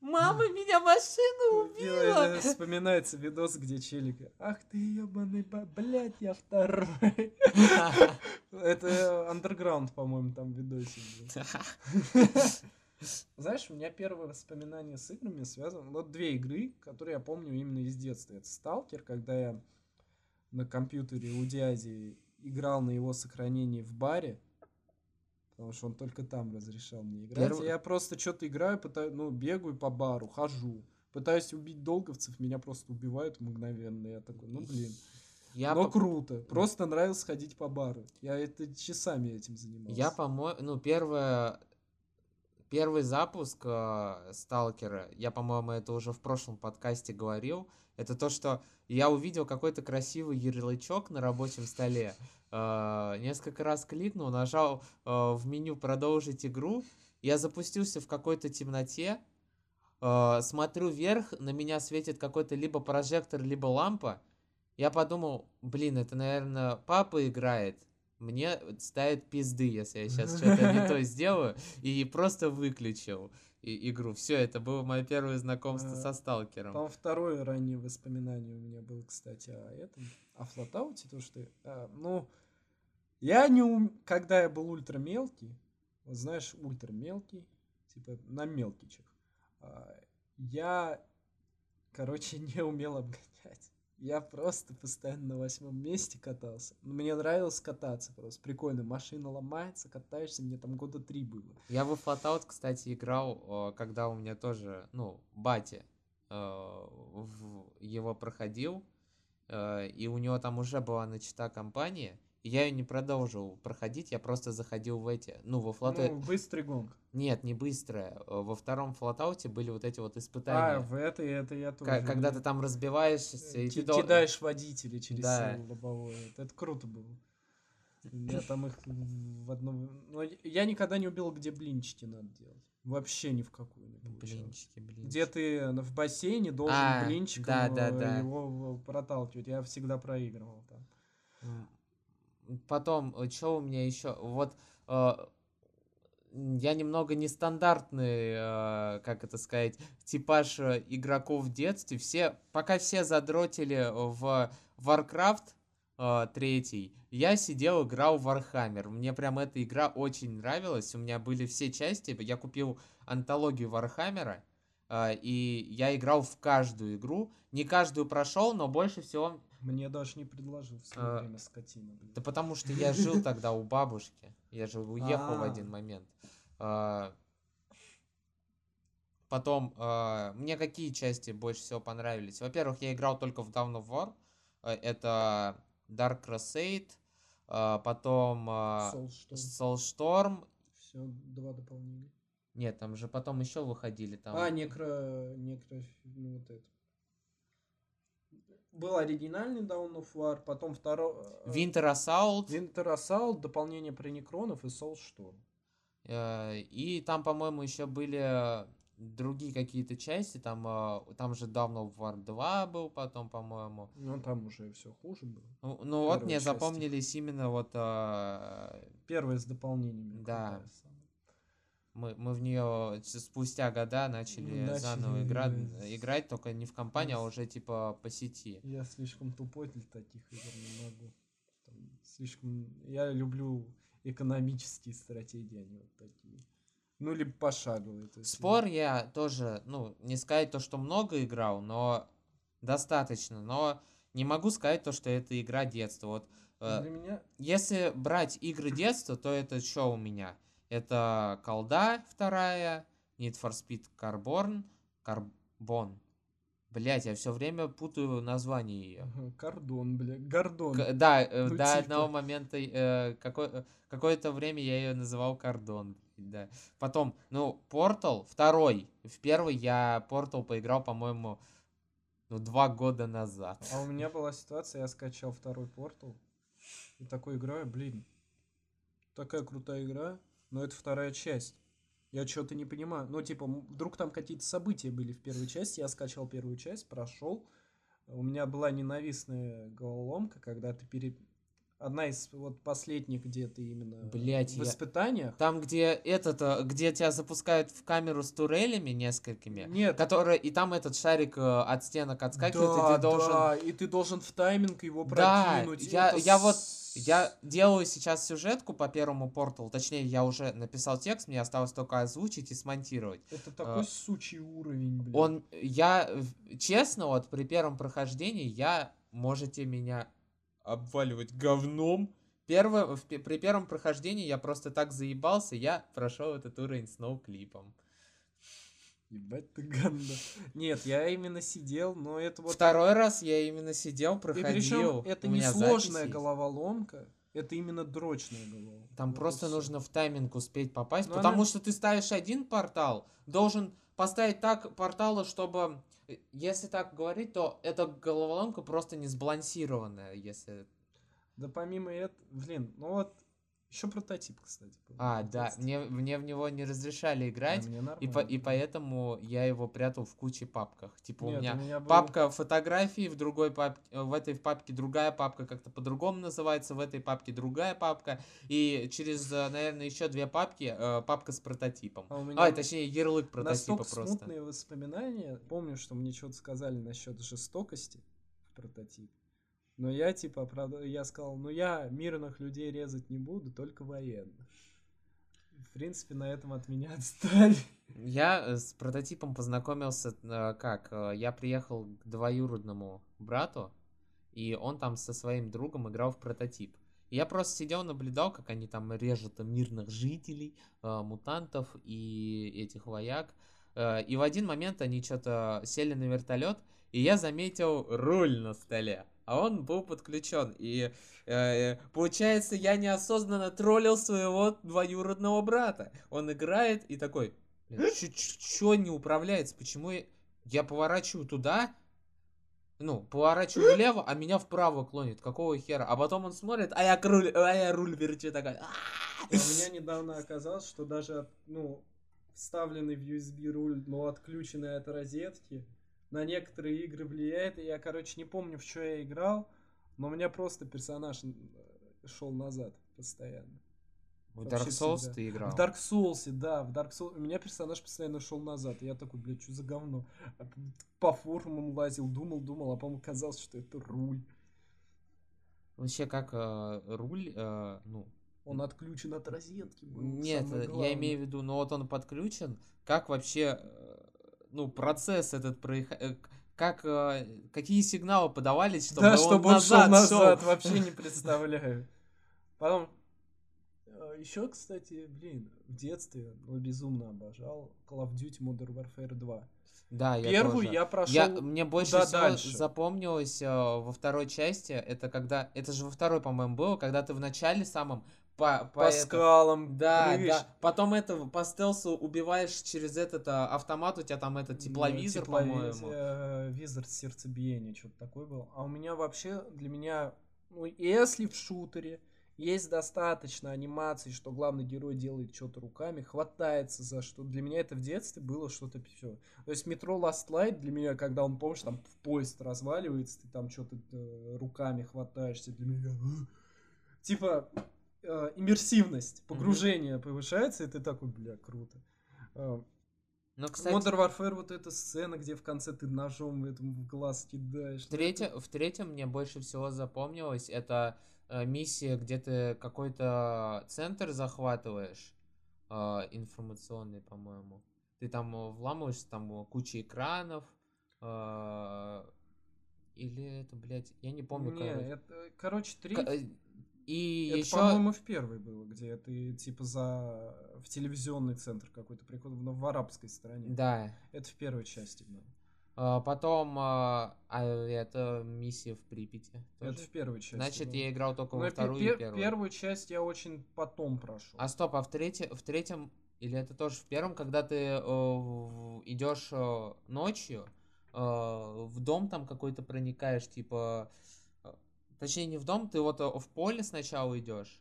Мама, меня машина Убила, это Вспоминается видос, где челик. Ах ты ебаный ба... Блять, я второй. Это андерграунд, по-моему, там видосик был. Знаешь, у меня первое воспоминание с играми связано... Вот две игры, которые я помню именно из детства. Это Сталкер, когда я на компьютере у дяди играл на его сохранении в баре. Потому что он только там разрешал мне играть. Перв- И Я просто что-то играю, пытаюсь, ну, бегаю по бару, хожу. Пытаюсь убить долговцев, меня просто убивают мгновенно. Я такой, ну блин. Я, Но по- круто. Просто нравилось ходить по бару. Я это часами этим занимался. я, по-моему, ну, первое, первый запуск э, Сталкера, я, по-моему, это уже в прошлом подкасте говорил, это то, что я увидел какой-то красивый ярлычок на рабочем столе, э, несколько раз кликнул, нажал э, в меню «Продолжить игру», я запустился в какой-то темноте, э, смотрю вверх, на меня светит какой-то либо прожектор, либо лампа, я подумал, блин, это, наверное, папа играет, мне ставит пизды, если я сейчас что-то не то сделаю, и просто выключил и- игру. Все, это было мое первое знакомство А, со Сталкером. Там второе раннее воспоминание у меня было, кстати, о этом. О флотауте, то, что... а, ну, я не ум... Когда я был ультра мелкий, вот знаешь, ультра мелкий, типа на мелкичах, а, я, короче, не умел обгонять. Я просто постоянно на восьмом месте катался. Мне нравилось кататься просто. Прикольно. Машина ломается, катаешься. Мне там года три было. Я в Flatout, кстати, играл, э, когда у меня тоже, ну, батя э, его проходил, э, и у него там уже была начата компания, я ее не продолжил проходить, я просто заходил в эти, ну, во Flatout... Ну, быстрый гонг. Нет, не быстрое. Э, Во втором Flatout были вот эти вот А, испытания. в это, это я тоже. Ка- когда ты там разбиваешься, и ты дол- кидаешь водителя через Да. лобовое. Это, круто было. Я там их в одном... Ну, я никогда не убил, где блинчики надо делать. Вообще ни в какую не. Блинчики, блинчики. Где ты в бассейне должен А, блинчиком да, да, э, да. его проталкивать. Я всегда проигрывал там. Потом, что у меня еще? Вот э, я немного нестандартный, э, как это сказать, типаж э, игроков в детстве. Все, пока все задротили в Warcraft э, я сидел, играл в Warhammer. Мне прям эта игра очень нравилась. У меня были все части. Я купил антологию Warhammer а. э, и я играл в каждую игру. Не каждую прошел, но больше всего Мне даже не предложил в свое А, время скотина. блин. да потому что я жил тогда у бабушки. Я же уехал в А. один момент. А, Потом, а, мне какие части больше всего понравились? Во-первых, я играл только в Dawn of War. Это Dark Crusade. Потом Soulstorm. Soulstorm. Все, два дополнения. Нет, там же потом еще выходили. Там... А, некро... некро... Ну, вот это. Был оригинальный Dawn of War, потом второй... э, Winter Assault. Winter Assault, дополнение про некронов и Soulstorm. Э, И там, по-моему, еще были другие какие-то части. Там, э, там же Dawn of War 2 был потом, по-моему. Ну, там уже все хуже было. Ну, ну вот мне части. запомнились именно вот э, Первое с дополнениями. Да. самая. Мы, мы в нее спустя года начали, Начали заново играть, играть. только не в компании, а Ну, уже типа по сети. Я слишком тупой для таких игр не могу. Там слишком... Я люблю экономические стратегии, а не вот такие. Ну, либо пошаговые. то есть, Спор я тоже, ну, не сказать то, что много играл, но достаточно, но не могу сказать то, что это игра детства. Вот э, Для меня... Если брать игры детства, то это что у меня? Это Колда вторая, Need for Speed Carbon, Carbon. Блять, я все время путаю название ее. Ага, Кордон, бля. Гордон. Да, э, Ну, до типа. одного момента, э, какой- э, какое-то время я ее называл Кордон. Да. Потом, ну, Portal второй. В первый я Portal поиграл, по-моему, ну, два года назад. А у меня была ситуация, я скачал второй портал. И такой играю, блин. Такая крутая игра, но это вторая часть. Я что-то не понимаю. Ну, типа, вдруг там какие-то события были в первой части. Я скачал первую часть, прошел. У меня была ненавистная головоломка, когда ты пере... Одна из вот последних, где ты именно Блядь, в я- испытаниях. Там, где этот, э, где тебя запускают в камеру с турелями несколькими, Нет, которые, и там этот шарик э, от стенок отскакивает, да, и ты должен... да, и ты должен в тайминг его Да, я- Это я вот- Я делаю сейчас сюжетку по первому порталу, точнее, я уже написал текст, мне осталось только озвучить и смонтировать. Это такой а, сучий уровень, блин. Он, я, честно, вот при первом прохождении, я, можете меня обваливать говном. Первое, в при первом прохождении я просто так заебался, я прошел этот уровень с ноуклипом. Ебать ты ганда. Нет, я именно сидел, но это вот... Второй раз я именно сидел, И проходил. причем это не сложная головоломка, это именно дрочная головоломка. Там Вот и просто всё. нужно в тайминг успеть попасть, Ну, потому она- что ты ставишь один портал, должен поставить так порталы, чтобы, э, если так говорить, то эта головоломка просто не сбалансированная, если... Да помимо этого, блин, ну вот, еще прототип, кстати. был. А, да, мне, мне в него не разрешали А играть, мне и, по- и поэтому я его прятал в куче папках. Типа у Нет, меня был- папка фотографий, в другой папке, э, в этой папке другая папка как-то по-другому называется, в этой папке другая папка, и через, э, наверное, еще две папки э, папка с прототипом. А у меня А, точнее, ярлык прототипа настолько просто. смутные воспоминания. Помню, что мне что-то сказали насчет жестокости в прототип. Но я типа, правда, я сказал, ну я мирных людей резать не буду, только военных. В принципе, на этом от меня отстали. Я э, с прототипом познакомился э, как? э, Я приехал к двоюродному брату, и он там со своим другом играл в прототип. Я просто сидел, наблюдал, как они там режут мирных жителей, мутантов и этих вояк. И в один момент они что-то сели на вертолет, и я заметил руль на столе. А он был подключен. И э, получается, я неосознанно троллил своего двоюродного брата. Он играет и такой, Чё не управляется? Почему я, я поворачиваю туда? ну, поворачиваю влево, а меня вправо клонит. Какого хера? А потом он смотрит, а я руль, а я руль верчу такая. У меня недавно оказалось, что даже, ну, вставленный в USB руль, но отключенный от розетки, на некоторые игры влияет. И я, короче, не помню, в что я играл, но у меня просто персонаж шел назад постоянно. В Dark Souls всегда. ты играл? В Dark Souls, да, в Dark Souls. У меня персонаж постоянно шел назад. И я такой, блядь, что за говно? По форумам лазил, думал, думал, а потом оказалось, что это руль. Вообще, как э, руль, э, ну... Он отключен от розетки. Был, Нет, я имею в виду, ну вот он подключен. Как вообще, э, ну, процесс этот происходит? Э, как, э, какие сигналы подавались, чтобы да, он чтобы он назад шел назад, шел? вообще не представляю. Потом еще, кстати, блин, в детстве ну, безумно обожал Call of Duty Modern Warfare 2. Да, я Первую тоже. я прошел. Я, мне больше всего дальше. запомнилось э, во второй части. Это когда. Это же во второй, по-моему, было, когда ты в начале самом по, по, по это, скалам. Да, прыгаешь. да. Потом это по стелсу убиваешь через этот а, автомат, у тебя там этот тепловизор, ну, тепловизор по-моему. Э, визор сердцебиения, что-то такое было. А у меня вообще, для меня, ну, если в шутере есть достаточно анимаций, что главный герой делает что-то руками, хватается за что. Для меня это в детстве было что-то все. То есть метро Last Light для меня, когда он, помнишь, там в поезд разваливается, ты там что-то э, руками хватаешься, для меня... Типа э, иммерсивность, погружение mm-hmm. повышается, и ты такой, бля, круто. Э, но, кстати, Modern Warfare вот эта сцена, где в конце ты ножом этому в глаз кидаешь. В, третье, в третьем мне больше всего запомнилось, это Э, миссия, где ты какой-то центр захватываешь, э, информационный, по-моему. Ты там э, вламываешься, там куча экранов, или это, блядь, я не помню. Не, короче. это, короче, три... И это, еще... по-моему, в первой было, где ты типа за в телевизионный центр какой-то приход в, в арабской стране. Да. Это в первой части было. А, потом, а, а, это миссия в Припяти. Тоже? Это в первой части. Значит, было. я играл только во вторую пер- и первую. Первую часть я очень потом прошел. А стоп, а в, третье, в третьем, или это тоже в первом, когда ты э, идешь э, ночью, э, в дом там какой-то проникаешь, типа... Точнее, не в дом, ты вот э, в поле сначала идешь,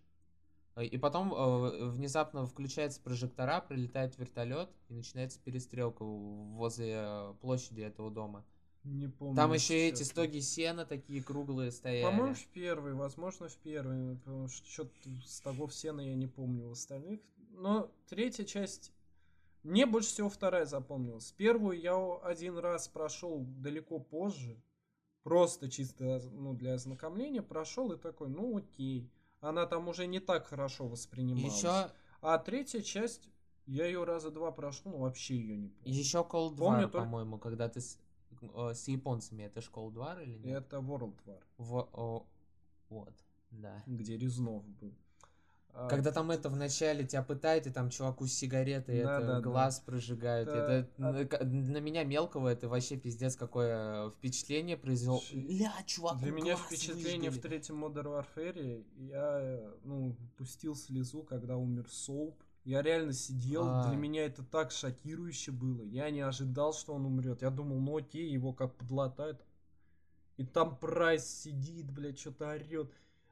Э, и потом э, внезапно включается прожектора, прилетает вертолет и начинается перестрелка возле э, площади этого дома. Не помню. Там еще эти стоги сена такие круглые стояли. По-моему, в первый, возможно, в первый. Потому что что-то стогов сена я не помню в остальных. Но третья часть... Мне больше всего вторая запомнилась. Первую я один раз прошел далеко позже. Просто чисто ну, для ознакомления прошел и такой, ну окей она там уже не так хорошо воспринималась. Еще... А третья часть, я ее раза два прошел, но вообще ее не помню. Еще Cold War, только... по-моему, когда ты с, э, с японцами, это же Cold War или нет? Это World War. В, о, вот, да. Где Резнов был. А, Когда там это в начале тебя пытают, и там чуваку с сигаретой да, это да, глаз да. прожигают. Это, это а... на меня мелкого это вообще пиздец какое впечатление произвело. Ля, чувак, Для меня впечатление выжгли. в третьем Modern Warfare, я ну, пустил слезу, когда умер Соуп. Я реально сидел, а... для меня это так шокирующе было. Я не ожидал, что он умрет. Я думал, ну окей, его как подлатают. И там Прайс сидит, блядь, что-то орет.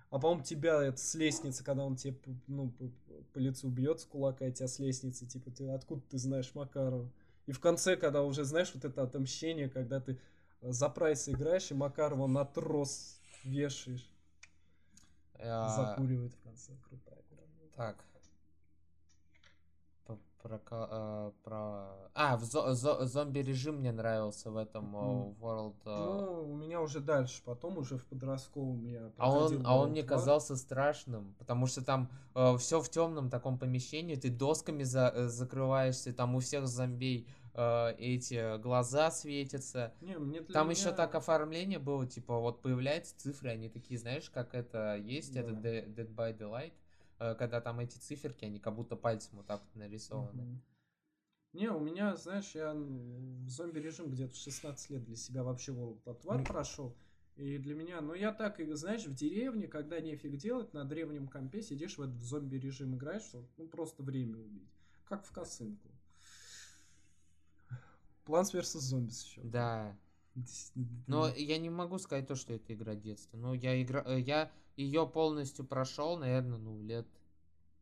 А по-моему, тебя это с лестницы, когда он тебе ну, по, по лицу бьет с кулака, и тебя с лестницы, типа, ты откуда ты знаешь Макарова? И в конце, когда уже знаешь вот это отомщение, когда ты э, за прайс играешь, и Макарова на трос вешаешь. А... Закуривает в конце. Крутая игра. Так про, э, про... А, в зо- зо- зомби-режим мне нравился в этом mm. World... Э... Ну, у меня уже дальше, потом уже в подростковом я А он, а он мне казался страшным, потому что там э, все в темном таком помещении, ты досками за, э, закрываешься, там у всех зомбей э, эти глаза светятся. Не, мне там меня... еще так оформление было, типа вот появляются цифры, они такие, знаешь, как это есть, да. это Dead by Daylight. Э, когда там эти циферки, они как будто пальцем вот так вот нарисованы. Mm-hmm. Не, у меня, знаешь, я в зомби-режим где-то в 16 лет для себя вообще World of War mm-hmm. прошел. И для меня, ну я так, и знаешь, в деревне, когда нефиг делать, на древнем компе сидишь в этот зомби-режим играешь, чтобы ну, просто время убить. Как в косынку. Plants vs. Zombies еще. Да. Но я не могу сказать то, что это игра детства. Но я игра, э, я ее полностью прошел, наверное, ну лет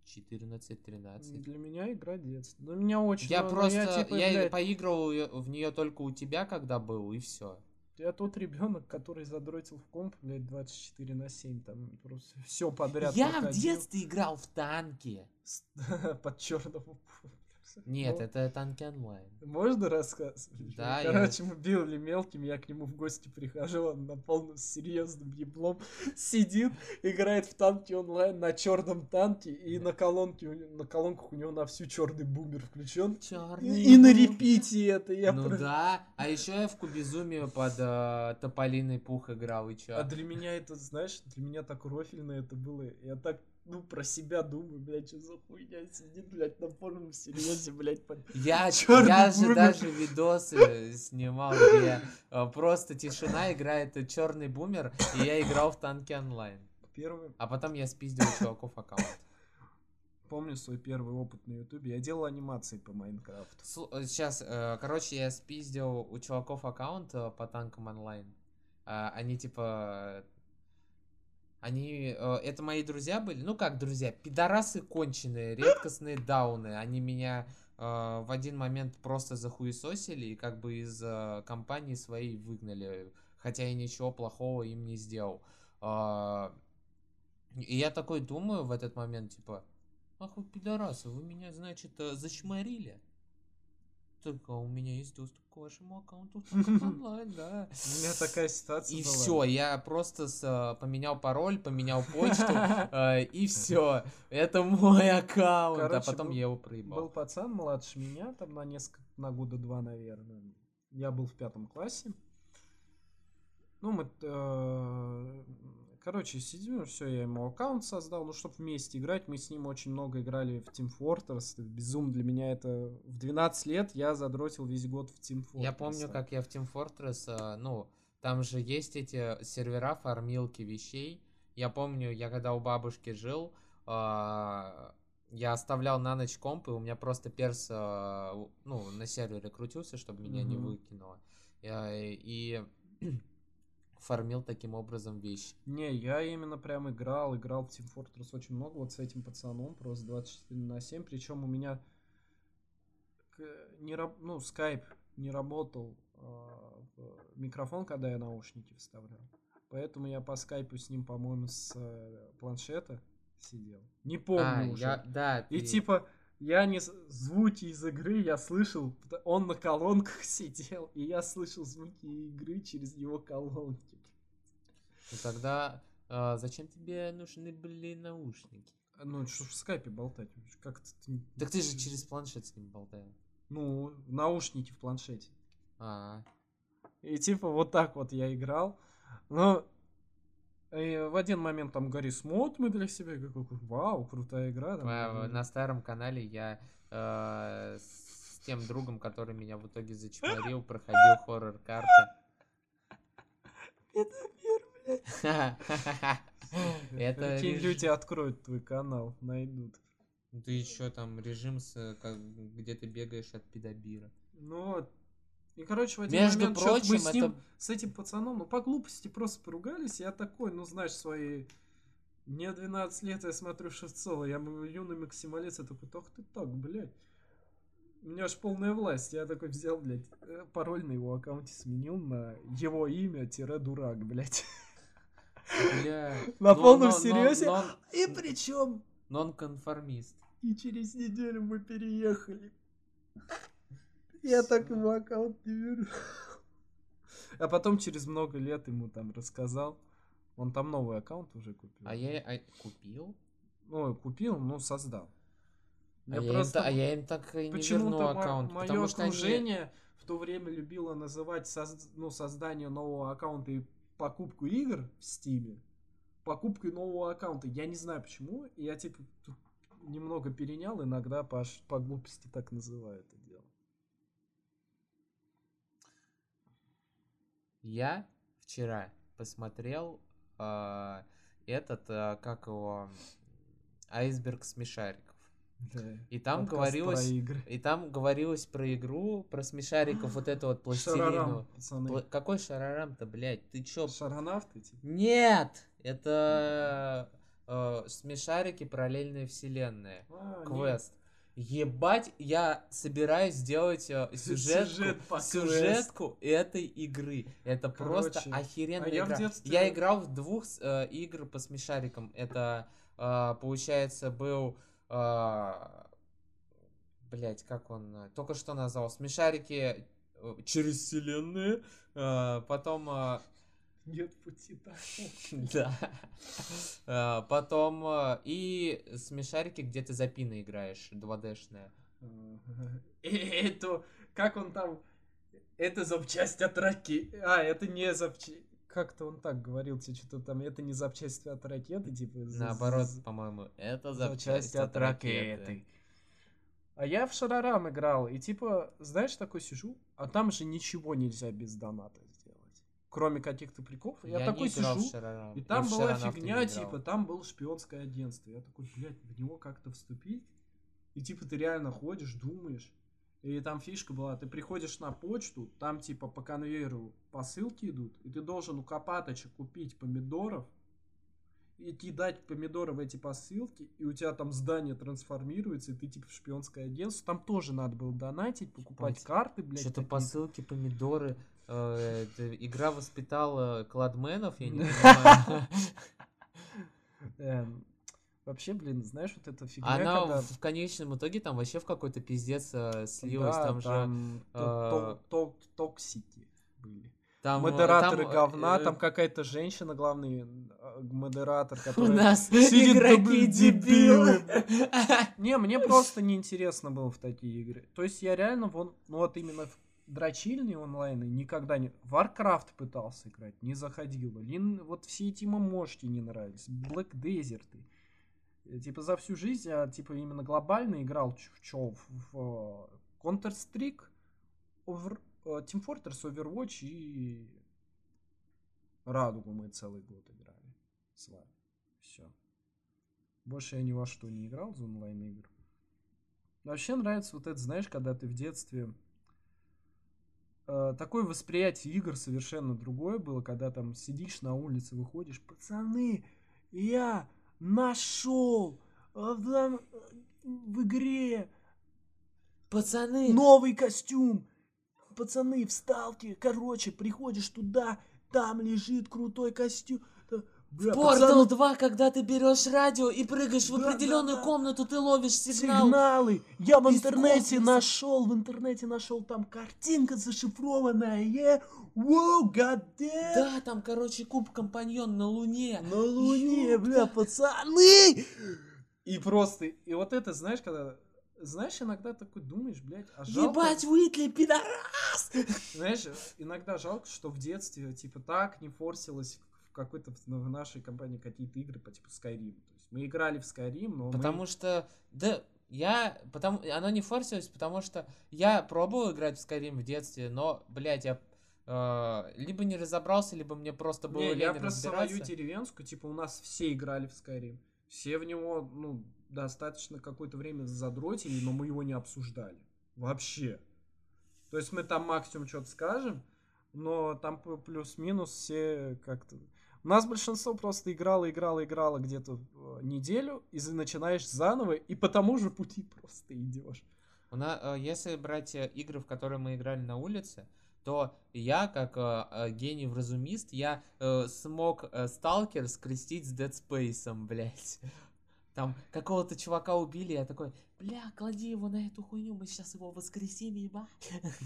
14-13. Для меня игра детства. Ну, меня очень... Я ну, просто, я, типа, я блядь, поиграл её- в нее только у тебя, когда был, и все. Я тот ребенок, который задротил в комп, блядь, 24 на 7, там просто все подряд Я в проходил детстве играл в танки. под черного Нет, Ну, это танки онлайн. Можно рассказывать? Да, я- Короче, мы Билли мелким, я к нему в гости прихожу, он на полном серьезном еблом сидит, играет в танки онлайн на черном танке, и на колонке, на колонках у него на всю черный бумер включен. Черный. И, и на репите это. Я Ну да, а еще я в Кубизуме под э, Тополиный пух играл, и чё? А для меня это, знаешь, для меня так рофильно это было. Я так, ну, про себя думаю, блядь, что за хуйня сидит, блядь, на полном серьезе, блядь, под... Я, Чёрный я же даже видосы снимал, где э, просто тишина играет черный бумер, и я играл в танки онлайн. Первый, А потом я спиздил у чуваков аккаунт. помню свой первый опыт на ютубе, я делал анимации по Майнкрафту. Сейчас, короче, я спиздил у чуваков аккаунт э, по танкам онлайн. А, Они типа... Они... э, Это мои друзья были. Ну как друзья? Пидорасы конченые, редкостные дауны. Они меня э, в один момент просто захуесосили и как бы из э, компании своей выгнали. Хотя я ничего плохого им не сделал. А, И я такой думаю в этот момент, типа... Ах вы пидорасы, вы меня, значит, зачморили. Только у меня есть доступ к вашему аккаунту онлайн, да. У меня такая ситуация И была. все, я просто с, э, поменял пароль, поменял почту, э, и все. Это мой аккаунт, а потом был- я его Был проебал. пацан младше меня, там на несколько, на года два, наверное. Я был в пятом классе. Ну, мы, э, короче, сидим, все, я ему аккаунт создал, ну, чтобы вместе играть. Мы с ним очень много играли в Team Fortress. Безум для меня это... В 12 лет я задротил весь год в Team Fortress. Я помню, как я в Team Fortress, э, ну, там же есть эти сервера фармилки вещей. Я помню, я когда у бабушки жил, э, я оставлял на ночь комп, и у меня просто перс, э, ну, на сервере крутился, чтобы меня не Мгм. выкинуло. И фармил таким образом вещи. Не, я именно прям играл, играл в Team Fortress очень много, вот с этим пацаном, просто 24 на 7, причем у меня не раб- ну, скайп не работал, в- микрофон, когда я наушники вставлял. Поэтому я по скайпу с ним, по-моему, с э, планшета сидел. Не помню А, уже. я, да, И ты- типа, я не... Звуки из игры я слышал, он на колонках сидел, и я слышал звуки игры через его колонки. ну тогда э, зачем тебе нужны были наушники? Ну, что в скайпе болтать? Как ты... Так ты же через планшет с ним болтал. Ну, наушники в планшете. А, И типа вот так вот я играл. Но и в один момент там Гарри Смот мы для себя, как, вау, крутая игра. там, На старом канале я э, с тем другом, который меня в итоге зачморил, проходил хоррор-карты. Это мир, блядь. Это Какие люди откроют твой канал, найдут. Ты еще там режим, с, как, где ты бегаешь от педобира. Ну вот. И, короче, в один Между момент прочим, мы с ним, это- с этим пацаном, ну, по глупости просто поругались. Я такой, ну, знаешь, свои... Мне 12 лет, я смотрю Шевцова, я юный максималист, я такой, ах ты так, блядь. У меня аж полная власть. Я такой взял, блядь, э, пароль на его аккаунте сменил на его имя, тире дурак, блядь. Бля. На Но- полном но- но- серьезе? нон- И причем, Нонконформист. и через неделю мы переехали. Я так ему аккаунт не верю. А потом через много лет ему там рассказал. Он там новый аккаунт уже купил. А я а, купил? Ну, купил, ну, создал. А я, им та- а я им так и не верну Почему-то аккаунт, мое потому что они... окружение в то время любило называть соз- ну, создание нового аккаунта и покупку игр в Стиме покупкой нового аккаунта. Я не знаю почему. и Я типа тут немного перенял, иногда по, по глупости так называю это дело. Я вчера посмотрел э, этот, э, как его, айсберг смешариков. Да. И там Подкаст говорилось... И там говорилось про игру, про смешариков, вот эту вот пластилину. Шарарам. Пла- Какой шарарам-то, блядь? Ты чё? Шаронавты, типа. Нет! Это э, смешарики параллельные вселенные. А, нет. Ебать, я собираюсь сделать э, сюжетку, Сюжет по сюжетку этой игры. Это просто Короче, охеренная а я в игра. детстве- Я играл в двух э, игр по смешарикам. Это, э, получается, был... Блять, как он э, только что назвал? Смешарики э, через вселенные. э, потом... э, Нет пути так. да. Э, Потом э, и смешарики, где ты за пины играешь, 2D-шные. Это, как он там, это запчасть от ракеты. А, это не запчасть. Как-то он так говорил, тебе что-то там, это не запчасть от ракеты, типа. Наоборот, по-моему, это запчасть от ракеты. А я в Шарарам играл, и типа, знаешь, такой сижу, а там же ничего нельзя без доната. Кроме каких-то приколов. Я, Я такой сижу, и там была фигня, типа, там было шпионское агентство. Я такой, блядь, в него как-то вступить. И типа ты реально ходишь, думаешь. И там фишка была, ты приходишь на почту, там типа по конвейеру посылки идут, и ты должен у копаточек купить помидоров, и кидать помидоры в эти посылки, и у тебя там здание трансформируется, и ты типа в шпионское агентство. Там тоже надо было донатить, покупать Ебать. карты, блядь. Что-то посылки, помидоры. Э, игра воспитала кладменов, я не понимаю. Эм, Вообще, блин, знаешь, вот эта фигня, Она когда... в конечном итоге там вообще в какой-то пиздец э, слилась. Да, Там же там то- э, то- то- токсики были. там, э, Модераторы там, говна, э, там какая-то женщина, главный э, модератор, У которая... нас сидит, игроки дебилы. Не, мне просто неинтересно было в такие игры. То есть я реально вон, ну вот именно в дрочильни онлайны никогда не... Warcraft пытался играть, не заходило. Лин, вот все эти мошки не нравились. Black Desert. Э, Типа за всю жизнь я типа именно глобально играл в чё, в, в, Counter-Strike, Over- э, Team Fortress, Overwatch и Радугу мы целый год играли с вами. Все. Больше я ни во что не играл из онлайн-игр. Вообще нравится вот это, знаешь, когда ты в детстве... э, такое восприятие игр совершенно другое было, когда там сидишь на улице, выходишь, пацаны, я нашел в игре Пацаны, новый костюм. Пацаны, в сталке, короче, приходишь туда, там лежит крутой костюм. Да, бля, Портал пацаны, 2, когда ты берешь радио и прыгаешь в Да, определенную да, да. комнату, ты ловишь сигнал. Сигналы. Я в из интернете космоса. нашел, в интернете нашел там картинка зашифрованная. Yeah. Wow, god damn. Да, там, короче, куб компаньон на Луне. На Луне, Ёпта. бля, пацаны! И просто, и вот это, знаешь, когда, знаешь, иногда такой думаешь, блядь, а жалко... Ебать, Уитли, пидорас! Знаешь, иногда жалко, что в детстве, типа, так не форсилось какой-то в в нашей компании какие-то игры по типу Skyrim. То есть мы играли в Skyrim, но Потому мы... что, да, я, потому, оно не форсилось, потому что я пробовал играть в Skyrim в детстве, но, блядь, я э, либо не разобрался, либо мне просто было Не, лень я про свою деревенскую, типа, у нас все играли в Skyrim. Все в него, ну, достаточно какое-то время задротили, но мы его не обсуждали. Вообще. То есть мы там максимум что-то скажем, но там плюс-минус все как-то... У нас большинство просто играло, играло, играло где-то э, неделю, и начинаешь заново, и по тому же пути просто идешь. У на- э, если брать э, игры, в которые мы играли на улице, то я, как э, гений-вразумист, я э, смог э, Сталкер скрестить с Dead Space, блядь. Там какого-то чувака убили, я такой, бля, клади его на эту хуйню, мы сейчас его воскресим, ебать.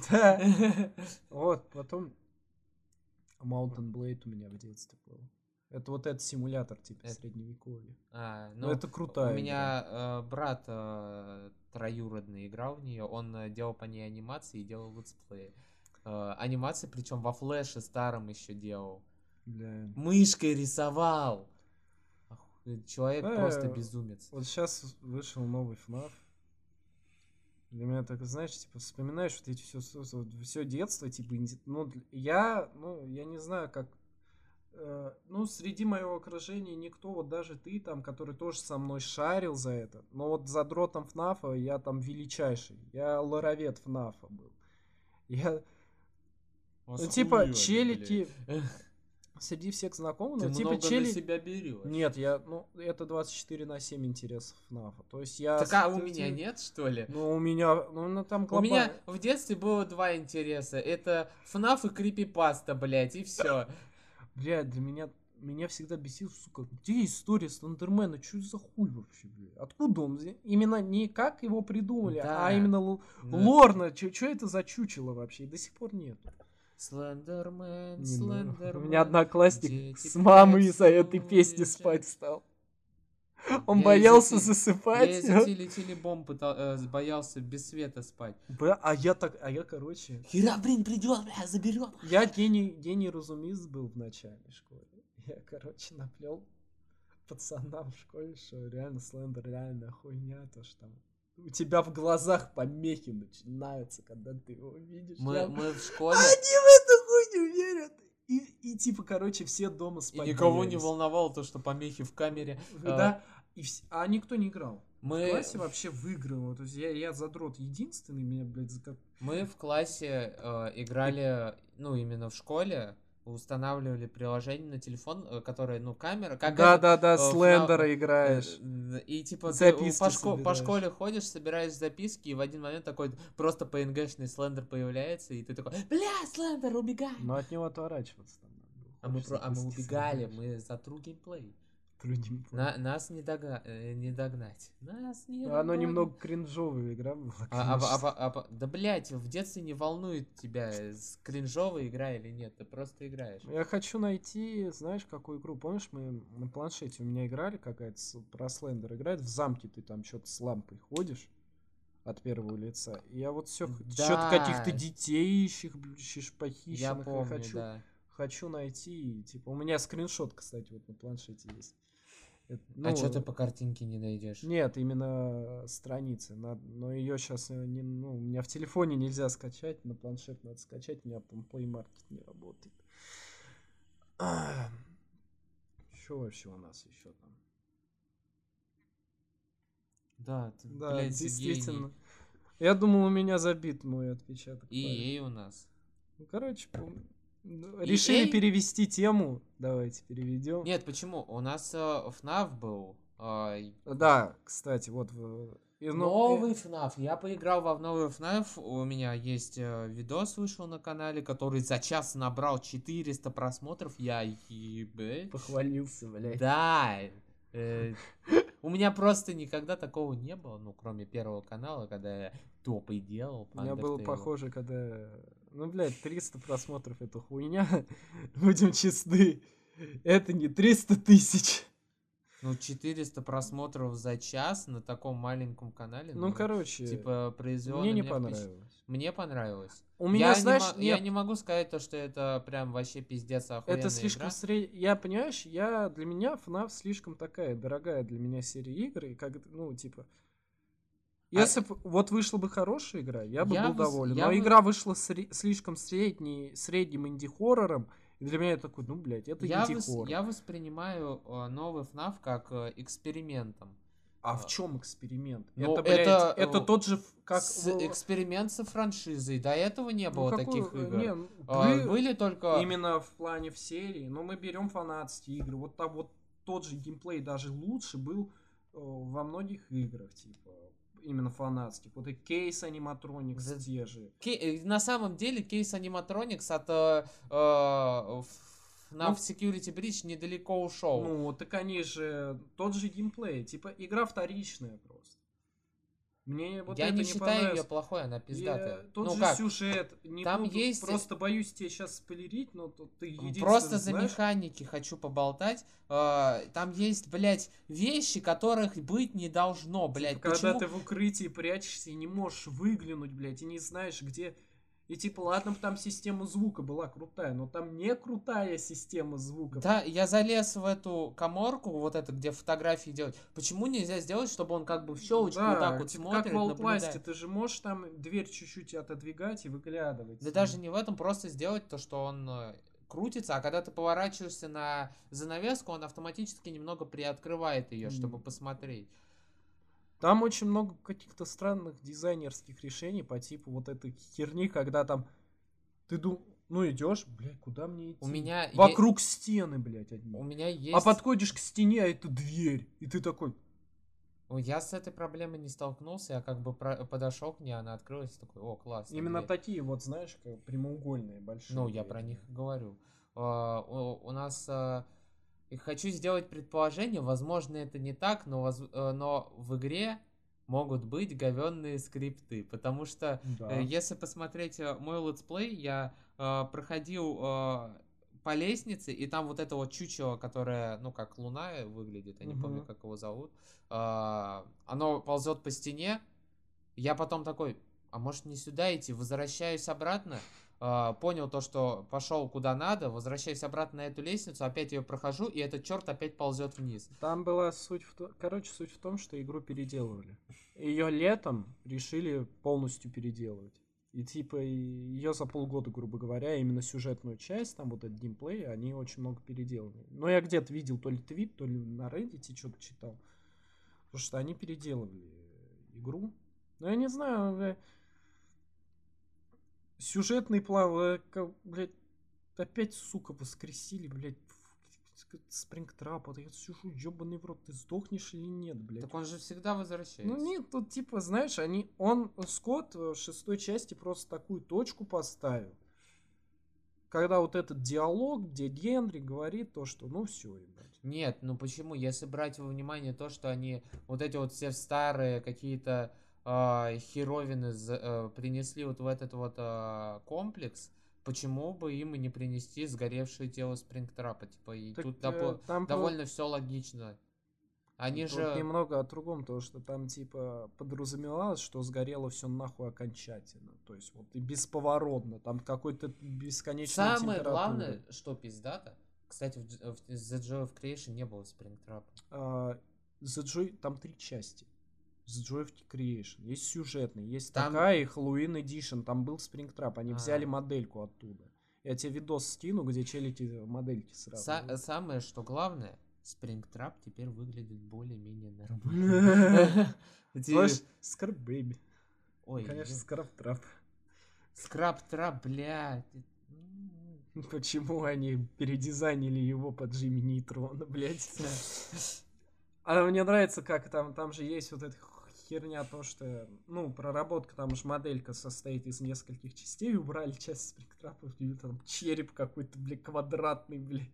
Да. Вот, потом Mountain Blade у меня в детстве был. Это вот этот симулятор типа Это- средневековья. А, Ну, ну, это крутая У меня э, брат э, троюродный играл в нее, он э, делал по ней анимации и делал летсплеи. Э, анимации, причем во флеше старом еще делал. Бля. Мышкой рисовал. Человек Э, просто безумец. Вот сейчас вышел новый FNAF. Для меня так, знаешь, типа, вспоминаешь вот эти все, все детство, типа, ну, я, ну, я не знаю, как э, ну, среди моего окружения никто, вот даже ты там, который тоже со мной шарил за это, но вот за дротом ФНАФа я там величайший. Я лоровед ФНАФа был. Я, ну, типа, челики среди всех знакомых, Ты ну, типа, много чели... на себя берешь. Нет, я, ну, это 24 на 7 интересов ФНАФа. То есть я... Так а у меня нет, что ли? Ну, у меня, ну, ну, там У глобально... меня в детстве было два интереса. Это FNAF и крипипаста, блядь, и все. Блядь, для меня меня всегда бесил, сука, где история Слендермена? Что за хуй вообще, блядь? Откуда он? Именно не как его придумали, Да. а именно Ну, лорно. Что это за чучело вообще? И до сих пор нет. Слендермен, Не, ну, Слендермен. У меня одноклассник с мамой из-за этой песни спать стал. Он Я боялся из-за засыпать. Я из-за теле-телебом пытал- э, боялся без света спать. Бля, а я так, а я, короче, Херабрин придет, бля, заберет. я гений, гений разумист был в начальной школе. Я, короче, наплел пацанам в школе, что реально слендер, реально хуйня, то что там у тебя в глазах помехи начинаются, когда ты его видишь. Мы, Я- мы в школе, Они в эту хуйню верят. И, и типа, короче, все дома и спать никого не волновало то, что помехи в камере. Да, и вс- а никто не играл. В Мы, классе вообще выигрывал. То есть я, я задрот единственный, меня, блядь, за как... мы в классе э, играли, ну, именно в школе, устанавливали приложение на телефон, э, которое, ну, камера, как да, это, да, да, э, в Слендера на- играешь. Э, И типа ты Записки по, шко- по школе ходишь, собираешь записки, и в один момент такой просто PNG-шный слендер появляется, и ты такой, бля, слендер, убегай! Но от него отворачиваться там. А мы, про- а мы убегали, собираешь. мы за true геймплей. Трудим. На, нас не, дога- э, не догнать. Нас не Оно немного кринжовая игра была. А, а- а- а- а- да, блять, в детстве не волнует тебя, э, кринжовая игра или нет, ты просто играешь. Я хочу найти, знаешь, какую игру. Помнишь, мы на планшете у меня играли какая-то про Слендер. Играет в замке, ты там что-то с лампой ходишь от первого лица. И я вот все что-то Да. каких-то детей ищешь, ищешь Я похищенных. и помню, хочу, да. хочу найти. Типа, у меня скриншот, кстати, вот на планшете есть. А ну, что ты по картинке не найдешь? Нет, именно страницы. Надо, но ее сейчас не, ну, у меня в телефоне нельзя скачать, на планшет надо скачать, у меня там Play Market не работает. Что вообще у нас еще там? Да, ты, Да, блядь, действительно. Я думал, у меня забит мой отпечаток. И ей у нас. Ну, короче, пом- ну, решили EA? перевести тему. Давайте переведем. Нет, почему? У нас э, FNAF был. и- Да, кстати, вот в- и, ну, Новый э, FNAF. Я поиграл во в новый FNAF. У меня есть э, видос вышел на канале, который за час набрал 400 просмотров. Я ебать. похвалился, блядь. Да. э, у меня просто никогда такого не было, ну, кроме первого канала, когда я топы делал. У меня было похоже, когда... Ну, блядь, 300 просмотров это хуйня. Будем честны. Это не 300 тысяч. Ну, 400 просмотров за час на таком маленьком канале. Ну, короче, Типа, произвело мне не меня впечат- понравилось. Мне понравилось. У меня, я, знаешь, не, я- я не могу сказать то, что это прям вообще пиздец охуенная это слишком игра. сред... Я, понимаешь, я... Для меня FNAF слишком такая дорогая для меня серия игр. И как, ну, типа... Если бы вот вышла бы хорошая игра, я бы А Я был бы доволен. я Но бы- игра вышла сре- слишком средней, средним инди-хоррором. И для меня это такой, ну, блядь, это я, вос- инди-хоррор. я воспринимаю э, новый FNAF как э, экспериментом. А в чем эксперимент? Ну, это, блядь, это, это, э, тот же, как... С- эксперимент со франшизой. До этого не ну, было какой- таких э, игр. не, ну, А, были были только... именно в плане в серии, но мы берем фанатские игры. Вот там вот тот же геймплей даже лучше был э, во многих играх, типа, именно фанатских. Вот и кейс аниматроникс Да. те же. Ке- э, На самом деле кейс Animatronics от э, э, FNAF Ну, Security Breach недалеко ушел. Ну, так они же тот же геймплей. Типа, игра вторичная просто. Мне вот я это не не считаю ее плохой, она пиздатая. Я- Тот ну же как? сюжет. Не Там буду- есть- Просто боюсь тебе сейчас спойлерить, но тут ты Просто за знаешь. механики хочу поболтать. Э, Там есть, блядь, вещи, которых быть не должно, блядь. Типа, когда Почему? ты в укрытии прячешься и не можешь выглянуть, блядь, и не знаешь, где... И типа, ладно, там система звука была крутая, но там не крутая система звука. Да, я залез в эту коморку, вот это, где фотографии делать. Почему нельзя сделать, чтобы он как бы в щелочку Да, вот так вот типа смотрит, как в Outlast, ты же можешь там дверь чуть-чуть отодвигать и выглядывать. Да даже не в этом, просто сделать то, что он э, крутится, а когда ты поворачиваешься на занавеску, он автоматически немного приоткрывает ее, чтобы М. посмотреть. Там очень много каких-то странных дизайнерских решений по типу вот этой херни, когда там ты дум... ну идешь, блядь, куда мне идти? У меня е- Вокруг стены, блядь, одни. У меня есть... А подходишь к стене, а это дверь. И ты такой, Ой, Я с этой проблемой не столкнулся, я как бы про- подошел к ней, она открылась, такой, о, классно. именно такие вот, знаешь, как прямоугольные, большие. Ну, я двери. про них говорю. А, У у нас... а, и Хочу сделать предположение, возможно, это не так, но, воз- э, но в игре могут быть говенные скрипты, потому что Да. Э, Если посмотреть э, мой летсплей, я э, проходил э, по лестнице, и там вот это вот чучело, которое, ну, как луна э, выглядит, я не помню, как его зовут, а, оно ползет по стене, я потом такой, а может не сюда идти, возвращаюсь обратно, а, понял то, что пошел куда надо, возвращаюсь обратно на эту лестницу, опять ее прохожу, и этот черт опять ползет вниз. Там была суть в том, короче, суть в том, что игру переделывали. Ее летом решили полностью переделывать. И типа ее за полгода, грубо говоря, именно сюжетную часть, там вот этот геймплей, они очень много переделывали. Но я где-то видел то ли твит, то ли на Reddit что-то читал. Потому что они переделывали игру. Но я не знаю, сюжетный план, э, блядь, опять, сука, воскресили, блядь, Спрингтрап, вот я сижу, ебаный в рот, ты сдохнешь или нет, блядь? Так он же всегда возвращается. Ну нет, тут типа, знаешь, они, он, Скотт в шестой части просто такую точку поставил. Когда вот этот диалог, где Генри говорит то, что ну все, ебать. Нет, ну почему? Если брать во внимание то, что они вот эти вот все старые какие-то а, херовины за- э, принесли вот в этот вот а, комплекс, почему бы им и не принести сгоревшее тело Спрингтрапа? Типа, и Так, тут э, допо- там довольно все логично. Они Тут же... немного о другом, то что там типа подразумевалось, что сгорело все нахуй окончательно. То есть вот и бесповоротно. Там какой-то бесконечный Самое главное, что пиздато, кстати, в, в The Joy of Creation не было Спрингтрапа. А, The Joy, там три части. The Joy of Creation. Есть сюжетный, есть Там- такая и Halloween Edition. Там был Springtrap. Они А. взяли модельку оттуда. Я тебе видос скину, где челики модельки сразу. Са- самое, что главное, Спрингтрап теперь выглядит более-менее нормально. Слышь, Scrap Baby. Ой, Конечно, Scrap Trap. Скраб-трап, блядь. Почему они передизайнили его под Джимми Нейтрона, блядь? А мне нравится, как там, там же есть вот эта херня, то, что, ну, проработка, там же моделька состоит из нескольких частей, убрали часть спектрапов, там череп какой-то, блядь, квадратный, блядь.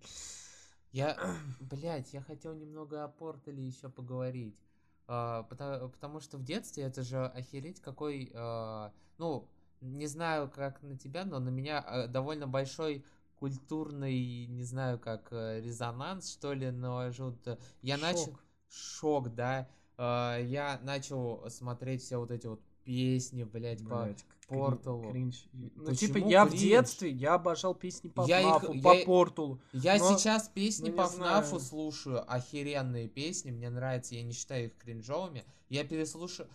Я, блядь, я хотел немного о Портале еще поговорить. А, потому, потому что в детстве это же охереть какой, а, ну, не знаю, как на тебя, но на меня а, довольно большой культурный, не знаю, как э, резонанс, что ли, наложил. Я начал... Шок. Шок, да. А, Я начал смотреть все вот эти вот песни, блядь, по... Блядь, к- Порталу. Кринж. Ну, Почему типа, я в кринж? детстве, я обожал песни по Я их- ФНАФу, я по и- Порталу. Я Но- сейчас песни ну, по ФНАФу знаю. слушаю, охеренные песни, мне нравится, я не считаю их кринжовыми. Я переслушаю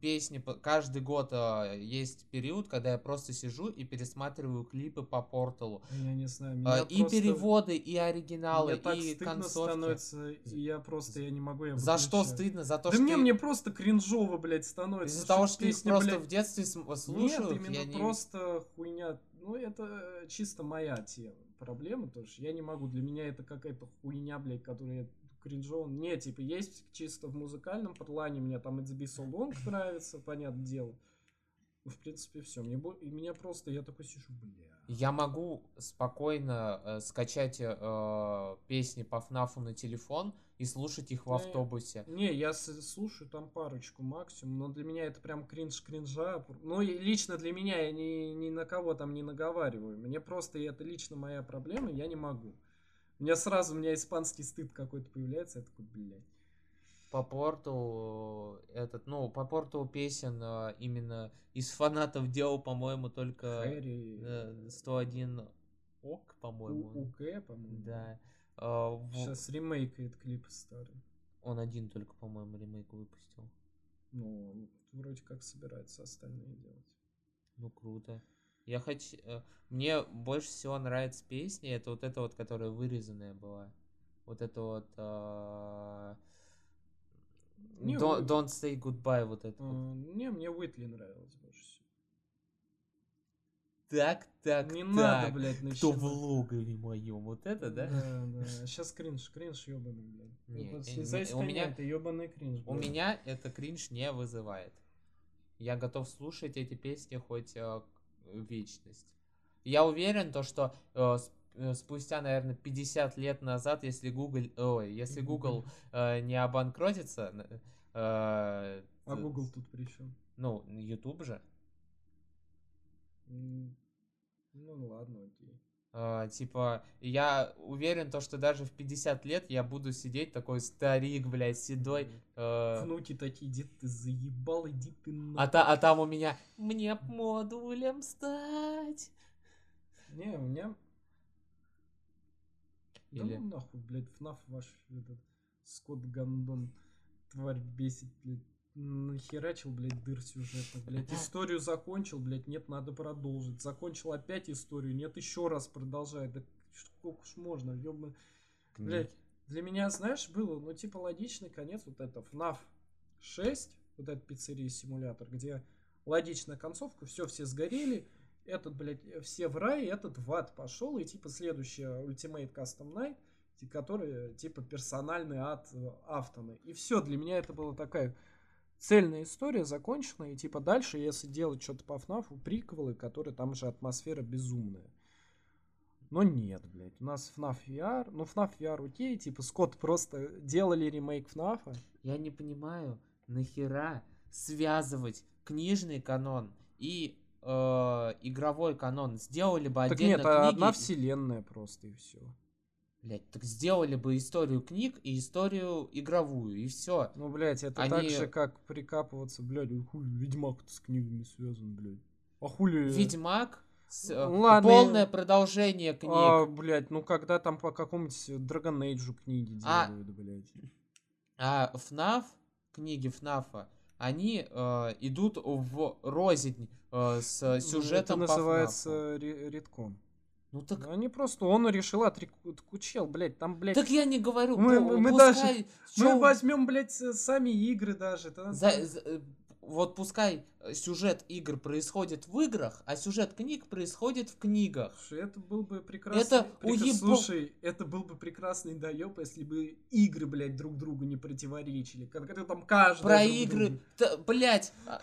песни, каждый год а, есть период, когда я просто сижу и пересматриваю клипы по порталу. Я не знаю, А, меня И просто- переводы, и оригиналы, Мне так и стыдно концовки. становится, и я просто, я не могу, я За что стыдно? За то, да что мне, ты- мне просто кринжово, блядь, становится. из-за того, что песня, просто блядь, в детстве см- слушал, Нет, именно я не... просто хуйня. Ну, это чисто моя тема. Проблема тоже. Я не могу. Для меня это какая-то хуйня, блядь, которая кринжово. Не, типа, есть чисто в музыкальном плане. Мне там It's Be So Long нравится, понятное дело. Ну, В принципе, все. Мне, бо- и меня просто, я такой сижу, бля. Я могу спокойно э, скачать э, песни по ФНАФу на телефон и слушать их в Да, автобусе. Не, я с- слушаю там парочку максимум, но для меня это прям кринж кринжа. Ну, и лично для меня я ни, ни на кого там не наговариваю. Мне просто, и это лично моя проблема, я не могу. У меня сразу, у меня испанский стыд какой-то появляется, я такой, блядь. По порту этот, ну, по порту песен э, именно из фанатов делал, по-моему, только Хэри, э, 101 ок, по-моему. У- УГ, по-моему. Да. Э, в- Сейчас ремейкает клипы старые. Он один только, по-моему, ремейк выпустил. Ну, вроде как собирается остальные делать. Ну, круто. Я хочу... э, Мне больше всего нравится песня, это вот эта вот, которая вырезанная была. Вот это вот... а, Не, Don't, вы- don't say goodbye, вот это вот. Э, Не, мне Уитли нравилось больше всего. Так, так, Не так. надо, блядь, Кто в начинать. логове моем? Вот это, да? Да, да. Сейчас кринж, кринж ебаный, блядь. Не, Вот э, слезай не, с у меня- это ебаный кринж, У блядь. меня это кринж не вызывает. Я готов слушать эти песни хоть э, вечность. Я уверен, то, что э, э, спустя, наверное, 50 лет назад, если Google, ой, если Google э, не обанкротится, н- э, А Google тут при чем? ну, YouTube же, Ну ладно, окей. Э, типа, я уверен, то, что даже в 50 лет я буду сидеть такой старик, блядь, седой, э, Внуки такие, дед, ты заебал, иди ты а, нахуй. та- а там у меня «Мне модулем стать». Не, у меня... Да Или- ну нахуй, блядь, ФНАФ ваш этот Скотт Гандон тварь бесит, блядь. Нахерачил, блядь, дыр сюжета, блядь. Историю закончил, блядь, нет, надо продолжить. Закончил опять историю, нет, еще раз продолжай. Да сколько ж можно, ёбаный. Блядь, для меня, знаешь, было, ну, типа, логичный конец, вот это FNAF 6, вот этот пиццерия-симулятор, где логичная концовка, все, все сгорели, этот, блядь, все в рай, этот в ад пошел, и, типа, следующая Ultimate Custom Night, который, типа, персональный ад э, Автона. И все, для меня это была такая цельная история, законченная, и, типа, дальше, если делать что-то по FNAF, приквелы, которые там же атмосфера безумная. Но нет, блядь, у нас FNAF VR, ну FNAF VR окей, типа Скотт просто делали ремейк FNAF, Я не понимаю, нахера связывать книжный канон и э, игровой канон. Сделали бы так отдельно нет, а книги. одна вселенная просто и все. Блядь, так сделали бы историю книг и историю игровую, и все. Ну, блядь, это Они- так же, как прикапываться, блядь, хуй, Ведьмак с книгами связан, блядь. А хули... Ведьмак с, э, Ну, ладно, полное продолжение книг. А, блядь, ну когда там по какому-нибудь Dragon Age книги А- делают, блядь. А FNAF, книги FNAF, они э, идут в рознь э, с Ну, сюжетом Это по называется FNAF. ре- редкон. Ну так, Ну, Они просто, он решил отрекучел, блядь, там, блядь, так я не говорю, Мы- мы пускай даже- чё Мы возьмем, блядь, сами игры даже. За- за- э, вот пускай сюжет игр происходит в играх, а сюжет книг происходит в книгах. Слушай, это был бы прекрасный... Это прекра- уебо- Слушай, это был бы прекрасный доеб, если бы игры, блядь, друг другу не противоречили. Когда там каждый... Про игры, та- блядь, а,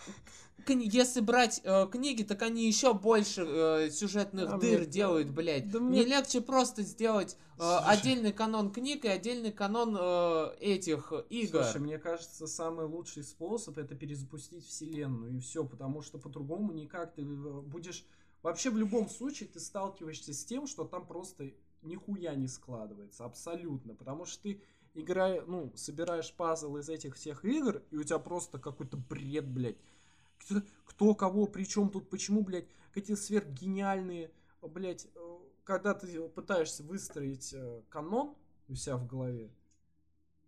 если брать э, книги, так они еще больше э, сюжетных А дыр мне- делают, блядь. да Не мне- легче просто сделать э, Слушай. отдельный канон книг и отдельный канон э, этих игр. Слушай, мне кажется, самый лучший способ это перезапустить вселенную и все, потому что по-другому никак ты э, будешь... Вообще в любом случае ты сталкиваешься с тем, что там просто нихуя не складывается, абсолютно, потому что ты играя, ну, собираешь пазл из этих всех игр, и у тебя просто какой-то бред, блядь. Кто, кто кого, причем тут, почему, блядь, какие сверхгениальные, блядь, э, когда ты пытаешься выстроить э, канон у себя в голове,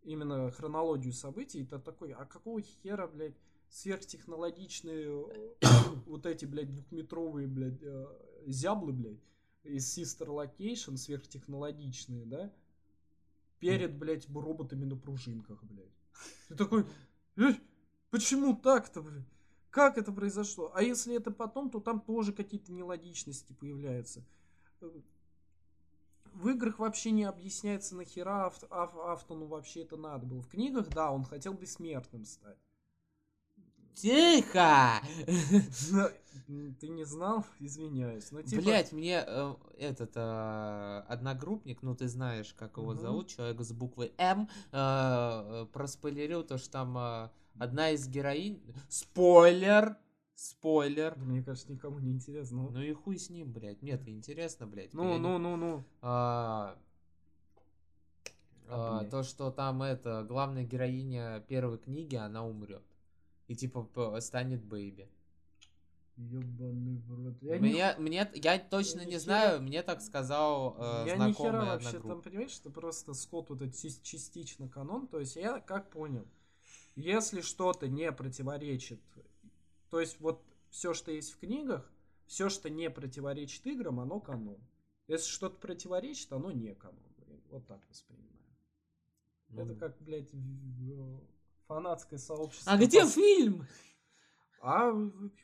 именно хронологию событий, это такой, а какого хера, блядь, сверхтехнологичные э, вот эти, блядь, двухметровые, блядь, э, зяблы, блядь, из Sister Location сверхтехнологичные, да, перед, блядь, роботами на пружинках, блядь. Ты такой, «Э, почему так-то, блядь? Как это произошло? А если это потом, то там тоже какие-то нелогичности появляются. Э, В играх вообще не объясняется, нахера Авт- Ав- Автону вообще это надо было. В книгах, да, он хотел бессмертным стать. Тихо! М, Ты не знал? Извиняюсь. Ну, типа, Блять, мне э, этот э, одногруппник, ну ты знаешь, как его Мгм. зовут, человек с буквой М, э, э, проспойлерил то, что там э, одна из героинь... Спойлер! Спойлер! да мне кажется, никому не интересно. Ну, Ну и хуй с ним, блядь. Мне это интересно, блядь. ну, ну, ну, ну. А, а, блядь. то, что там это главная героиня первой книги, она умрет. И типа станет бэйби. Ёбаный в рот. Я Мне, мне, я точно ни не хера- знаю, мне так сказал э, Я ни хера знакомый вообще там, понимаешь, что просто Скотт вот этот чис- частично канон. То есть я как понял, если что-то не противоречит, то есть вот все, что есть в книгах, все, что не противоречит играм, оно канон. Если что-то противоречит, оно не канон. Блин. Вот так воспринимаю. Ну, Это как, блядь, фанатское сообщество. А где фильм? А,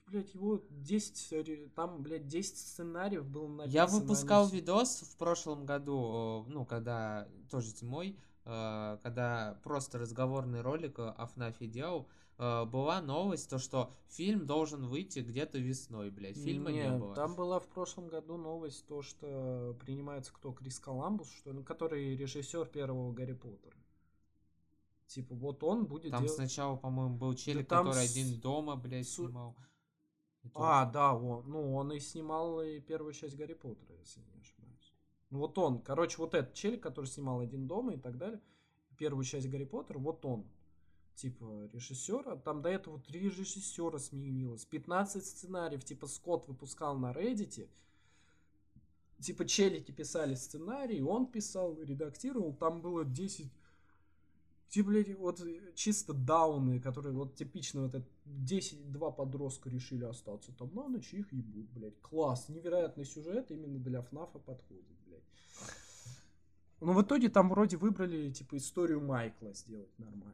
блядь, его 10, ре- там, блядь, 10 сценариев было написано. Я выпускал видос в прошлом году, э, ну, когда тоже зимой, э, когда просто разговорный ролик э, о ФНАФе делал, э, была новость, то что фильм должен выйти где-то весной, блядь. Фильма не, Не, было. Там была в прошлом году новость, то, что принимается кто, Крис Коламбус, что ли, который режиссер первого Гарри Поттера. Типа, вот он будет Там делать... сначала, по-моему, был челик, там который с- один дома, блядь, су- снимал. А, да, он, ну, он и снимал и первую часть Гарри Поттера, если не ошибаюсь. Ну, вот он, короче, вот этот челик, который снимал «Один дома» и так далее, первую часть Гарри Поттера, вот он, типа, режиссера. Там до этого три режиссера сменилось, 15 сценариев, типа, Скотт выпускал на Reddit, типа, челики писали сценарий, он писал, редактировал, там было 10 Типа, блядь, вот э, чисто дауны, которые вот типично вот это 10-2 подростка решили остаться там на ночь, их ебут, блядь. Класс, невероятный сюжет именно для ФНАФа подходит, блядь. Но в итоге там вроде выбрали, типа, историю Майкла сделать нормально.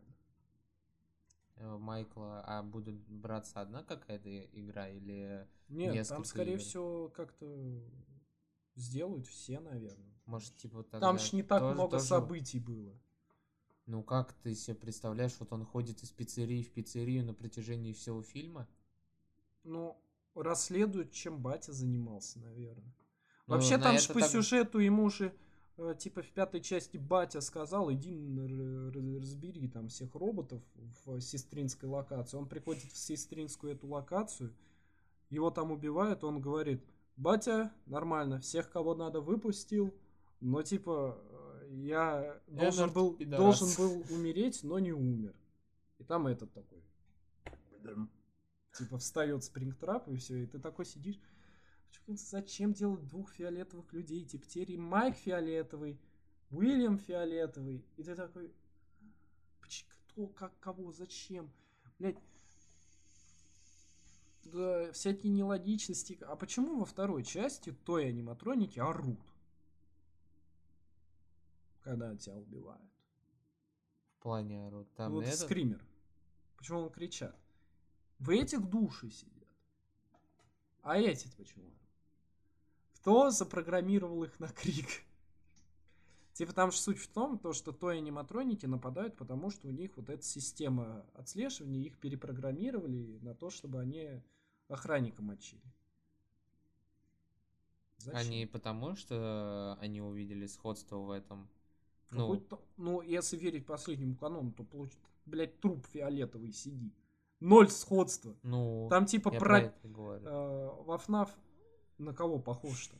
э, Майкла, а будет браться одна какая-то игра или Нет, Несколько там, скорее игр. всего, как-то сделают все, наверное. может типа Там тогда ж не так тоже- много тоже- событий было. Ну как ты себе представляешь, вот он ходит из пиццерии в пиццерию на протяжении всего фильма? Ну, расследуют, чем батя занимался, наверное. Ну, Вообще на там же по так- сюжету ему же э, типа в пятой части батя сказал, иди разбери там всех роботов в сестринской локации. Он приходит в сестринскую эту локацию, его там убивают, он говорит, батя, нормально, всех, кого надо, выпустил, но типа я должен был, пидорас». должен был умереть, но не умер. И там этот такой. Типа встает спрингтрап и все, и ты такой сидишь. «Чё, Зачем делать двух фиолетовых людей? Типа теперь Майк фиолетовый, Уильям фиолетовый. И ты такой, «Поч- кто, как, кого, зачем? Блять, да, всякие нелогичности. А почему во второй части той аниматроники орут? Когда тебя убивают. В плане орут. Там вот этот- скример. Почему он кричат? В этих души сидят. А эти почему? Кто запрограммировал их на крик? Типа там же суть в том, то, что той аниматроники нападают, потому что у них вот эта система отслеживания, их перепрограммировали на то, чтобы они охранника мочили. Зачем? Они потому, что они увидели сходство в этом. Ну, ну, если верить последнему канону, то получит, блядь, труп фиолетовый сидит. Ноль сходства. ну, Там типа я про... про говорю. э, во ФНАФ на кого похож-то?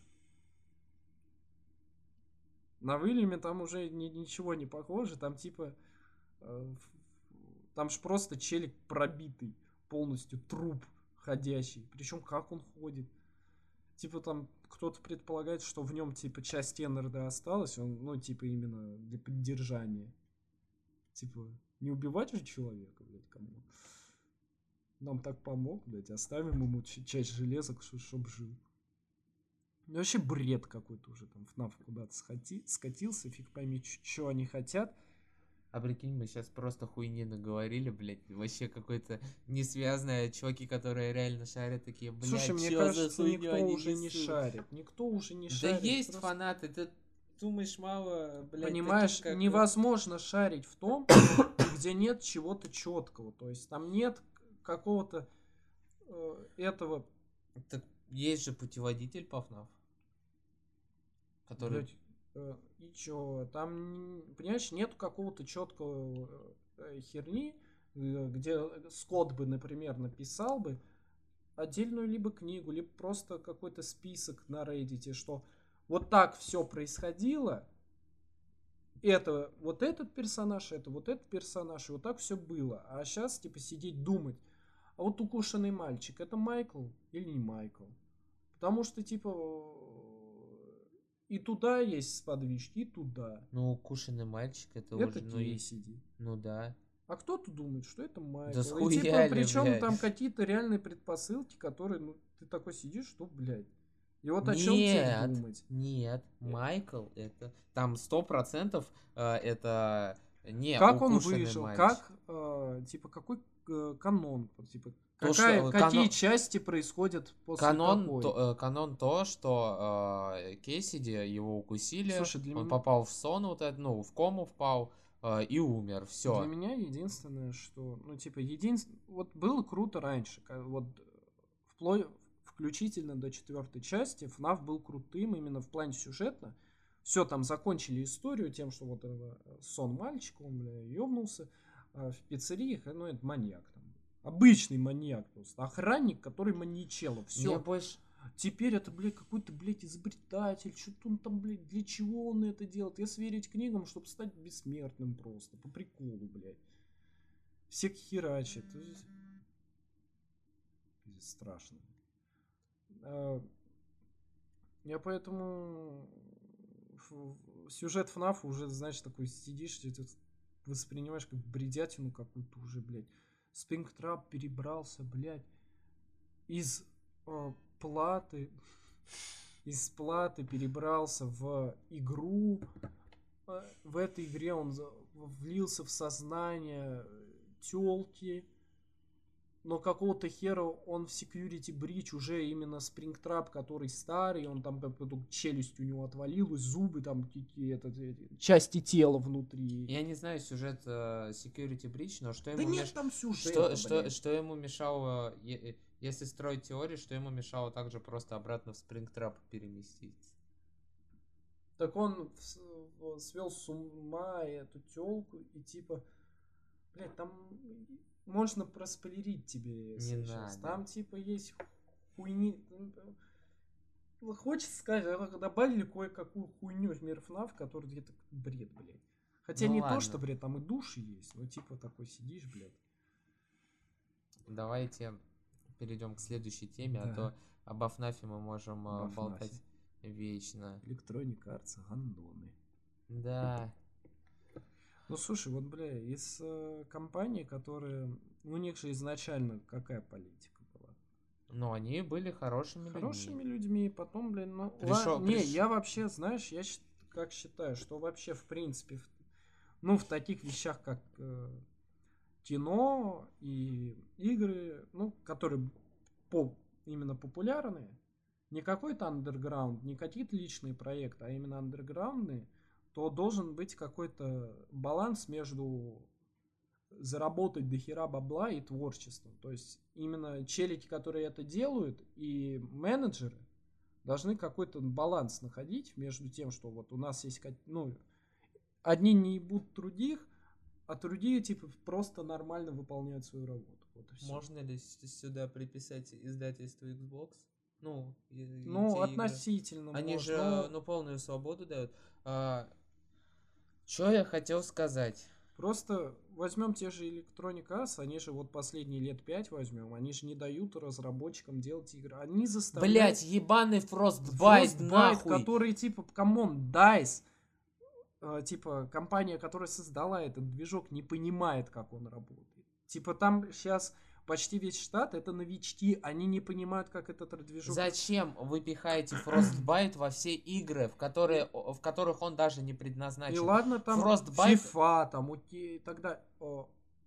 На Уильяме там уже ни- ничего не похоже, там типа... э, там ж просто челик пробитый, полностью труп ходящий. Причем как он ходит? Типа там кто-то предполагает, что в нем типа часть Эннерда осталась, он, ну, типа именно для поддержания. Типа, не убивать же человека, блядь, кому? Нам так помог, блядь, оставим ему часть железа, чтобы жил. Ну, вообще бред какой-то уже там ФНАФ куда-то сходи- скатился, фиг пойми, что они хотят. А прикинь, мы сейчас просто хуйни наговорили, блядь. Вообще какой-то несвязанный, чуваки, которые реально шарят, такие, блядь, Слушай, мне кажется, никто уже не несут?» шарит. Никто уже не Да шарит. есть просто- фанаты, ты думаешь мало, блядь, Понимаешь, таких, как- невозможно шарить в том, где нет чего-то четкого. То есть там нет какого-то э, этого Так есть же путеводитель по ФНАФ. Который... Блядь, и чё, там, понимаешь, нет какого-то четкого э, херни, э, где Скотт бы, например, написал бы отдельную либо книгу, либо просто какой-то список на Reddit, что вот так все происходило, это вот этот персонаж, это вот этот персонаж, и вот так все было. А сейчас, типа, сидеть думать, а вот укушенный мальчик, это Майкл или не Майкл? Потому что, типа, и туда есть сподвижки, и туда. Ну, укушенный мальчик, это, это уже, ну, и- ну да. А кто-то думает, что это Майкл. Да и типа, причем блядь. там какие-то реальные предпосылки, которые, ну, ты такой сидишь, что, блядь? И вот о чем тебе Нет, думать? нет, Майкл это там сто процентов э, это не Как он укушенный вышел? мальчик. Как, э, типа, какой э, канон? Типа, То, какая- что какие канон- части происходят после Канон какой? то, э, канон то, что э, Кейсиди его укусили, Слушай, для он меня- попал в сон вот этот, ну в кому впал э, и умер, все. Для меня единственное, что, ну, типа, единственное, вот было круто раньше, вот вплоть, включительно до четвертой части, FNAF был крутым именно в плане сюжетно. Все, там закончили историю тем, что вот э, сон мальчика, он, бля, ёбнулся а в пиццерии, ну, это маньяк там. Обычный маньяк просто. Охранник, который маньячело. Все. Больше Теперь это, блядь, какой-то, блядь, изобретатель. Что-то он там, блядь, для чего он это делает? Если верить книгам, чтобы стать бессмертным просто. По приколу, блядь. Всех херачит. Пиздец, Страшно. А, Я поэтому сюжет ФНАФ уже, знаешь, такой сидишь, ты воспринимаешь как бредятину какую-то уже, блядь. Спрингтрап перебрался, блядь, из э, платы, из платы перебрался в игру. Э, В этой игре он влился в сознание телки. Но какого-то хера он в Security Breach уже именно Springtrap, который старый, он там как бы челюсть у него отвалилась, зубы там какие-то части тела внутри. я не знаю сюжет э, Security Breach, но что Да ему нет меш- там сюжета, что, что, что ему мешало, э, если строить теорию, что ему мешало также просто обратно в Springtrap переместиться? Так он свел с ума эту телку и типа, блядь, там можно проспойлерить тебе, если Не сейчас. надо. Там типа есть хуйни. Хочется сказать, а добавили кое-какую хуйню в мир FNAF, который где-то бред, блядь. Хотя Ну не ладно. то, что, блядь, там и души есть, но типа такой сидишь, блядь. Давайте перейдем к следующей теме, Да. а то об Афнафе мы можем э, Об болтать Афнафе. вечно. Electronic Arts, гандоны. Да. Ну слушай, вот, бля, из э, компаний, которые... У них же изначально какая политика была? Но они были хорошими, Хорошими людьми. людьми, потом, блин, ну... Пришёл- ла- Не, приш- я вообще, знаешь, я как считаю, что вообще, в принципе, в- ну, в таких вещах, как э, кино и игры, ну, которые по, именно популярные, не какой-то андерграунд, не какие-то личные проекты, а именно андерграундные, то должен быть какой-то баланс между заработать до хера бабла и творчеством. То есть именно челики, которые это делают, и менеджеры должны какой-то баланс находить между тем, что вот у нас есть, ну, одни не ебут других, а другие, типа, просто нормально выполняют свою работу. Вот. Можно ли сюда приписать издательство Xbox? Ну, Ну, те игры. относительно. Они можно, же, ну, полную свободу дают. А, что я хотел сказать? Просто возьмем те же Electronic Arts, они же вот последние лет пять возьмем, они же не дают разработчикам делать игры. Они заставляют... Блять, ебаный Frostbite, Frostbite, нахуй. который, типа, come on, DICE, э, типа, компания, которая создала этот движок, не понимает, как он работает. Типа, там сейчас почти весь штат это новички, они не понимают, как этот движок... Зачем вы пихаете Frostbite во все игры, в, которые, в которых он даже не И предназначен? ладно, там Frostbite- FIFA, там, окей, тогда...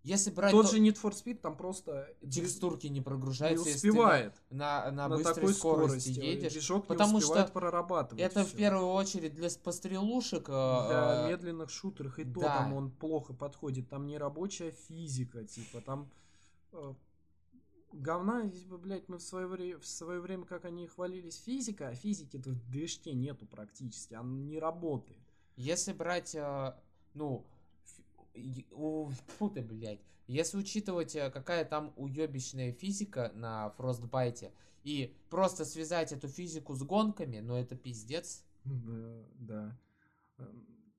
Если брать тот то- же Need for Speed, там просто... текстурки не не прогружаются, если ты успевает на, на, на, быстрой такой скорости, скорости. едешь. Движок потому не что прорабатывать. Это в всё. первую очередь для пострелушек. Для э, медленных шутеров и то да. там он плохо подходит. Там не рабочая физика, типа там э, говна, типа, блядь, мы в свое, время, в свое время, как они хвалились физика, а физики-то в движке нету практически, она не работает. Если брать, э, ну, фу ты, блядь. Если учитывать, э, какая там уебищная физика на Фростбайте, и просто связать эту физику с гонками, ну это пиздец. Да, да.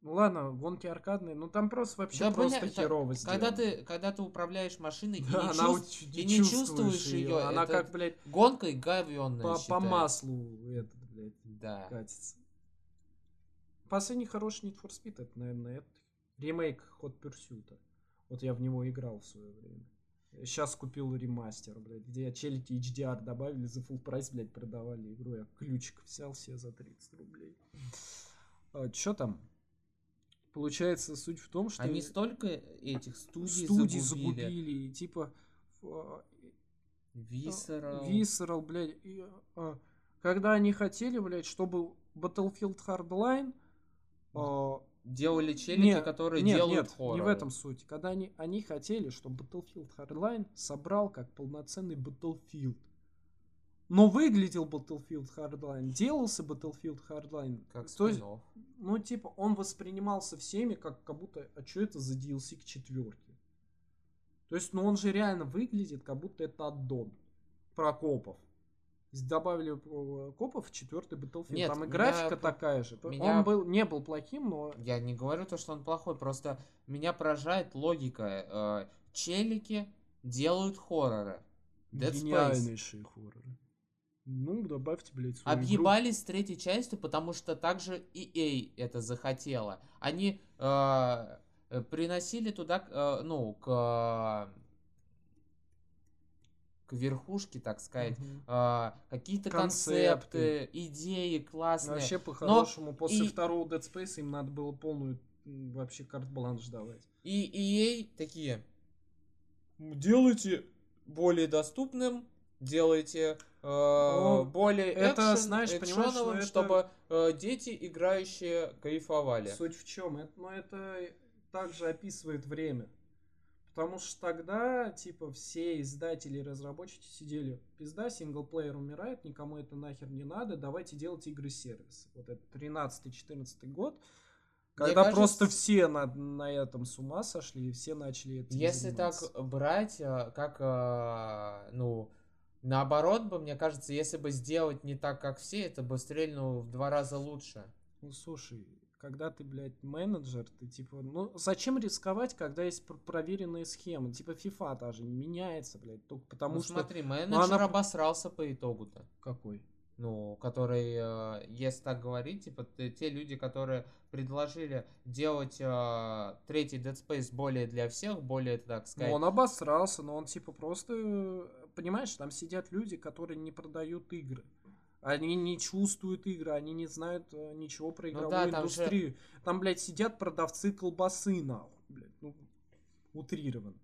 Ну ладно, гонки аркадные, ну там просто вообще Да, просто бля, это- херово Когда сделано. ты, когда ты управляешь машиной и Да, не, она чувств- и не чувствуешь её, Она это как, блядь, гонкой говёная по, по маслу этот, блядь, Да. катится. Последний хороший Need for Speed, это, наверное, это ремейк Hot Pursuit. Вот я в него играл в свое время. Сейчас купил ремастер, блядь, где челики HDR добавили, за full прайс, блядь, продавали игру. Я ключик взял себе за 30 рублей. А, Чё там? Получается, суть в том, что Они столько этих студий, студии загубили. загубили, и типа а, Visceral. Visceral, блядь. и, а, когда они хотели, блядь, чтобы Battlefield Hardline... а, Делали челики, нет, которые нет, делают нет, не в хорроры. этом суть. Когда они, они хотели, чтобы Battlefield Hardline собрал как полноценный Battlefield. Но выглядел Battlefield Hardline, делался Battlefield Hardline. Как то есть, ну, типа, он воспринимался всеми как, как будто, а что это за DLC к четверке? То есть, ну, он же реально выглядит, как будто это аддон про копов. Добавили э, копов в четвертый Battlefield. Нет, Там и меня графика про- такая же. меня- Он был, не был плохим, но... Я не говорю то, что он плохой, просто меня поражает логика. Э, челики делают хорроры. Dead Space. Гениальнейшие хорроры. Ну, добавьте, блядь, свою игру. Объебались с третьей частью, потому что также EA это захотела. Они э, э, приносили туда, э, ну, к, к верхушке, так сказать, Мгм. э, какие-то Концепты. концепты, идеи классные. Вообще, по-хорошему, после и- второго Dead Space им надо было полную вообще карт-бланш давать. И EA такие, делайте более доступным, делайте э, Ну, более это, экшен- знаешь, понимаешь, ну, это- чтобы э, дети, играющие, кайфовали. Суть в чем? Это, ну, это также описывает время. Потому что тогда, типа, все издатели и разработчики сидели, пизда, синглплеер умирает, никому это нахер не надо, давайте делать игры-сервисы. Вот это 13-14 год, Мне когда кажется- просто все на, на этом с ума сошли, и все начали этим Если так заниматься. брать, э, как, э, ну, наоборот бы, мне кажется, если бы сделать не так, как все, это бы стрельнуло в два раза лучше. Ну, слушай, когда ты, блядь, менеджер, ты типа, ну, зачем рисковать, когда есть пр- проверенные схемы? Типа FIFA та же не меняется, блядь, только потому ну, что... смотри, менеджер она- обосрался по итогу-то. Какой? ну, который, э, если так говорить, типа, те люди, которые предложили делать э, третий Dead Space более для всех, более, так Ну, сказать, он обосрался, но он типа просто, э, понимаешь, там сидят люди, которые не продают игры. Они не чувствуют игры, они не знают э, ничего про Ну игровую да, там же- индустрию. Там, блядь, сидят продавцы колбасы, нахуй, блядь, ну, утрированно.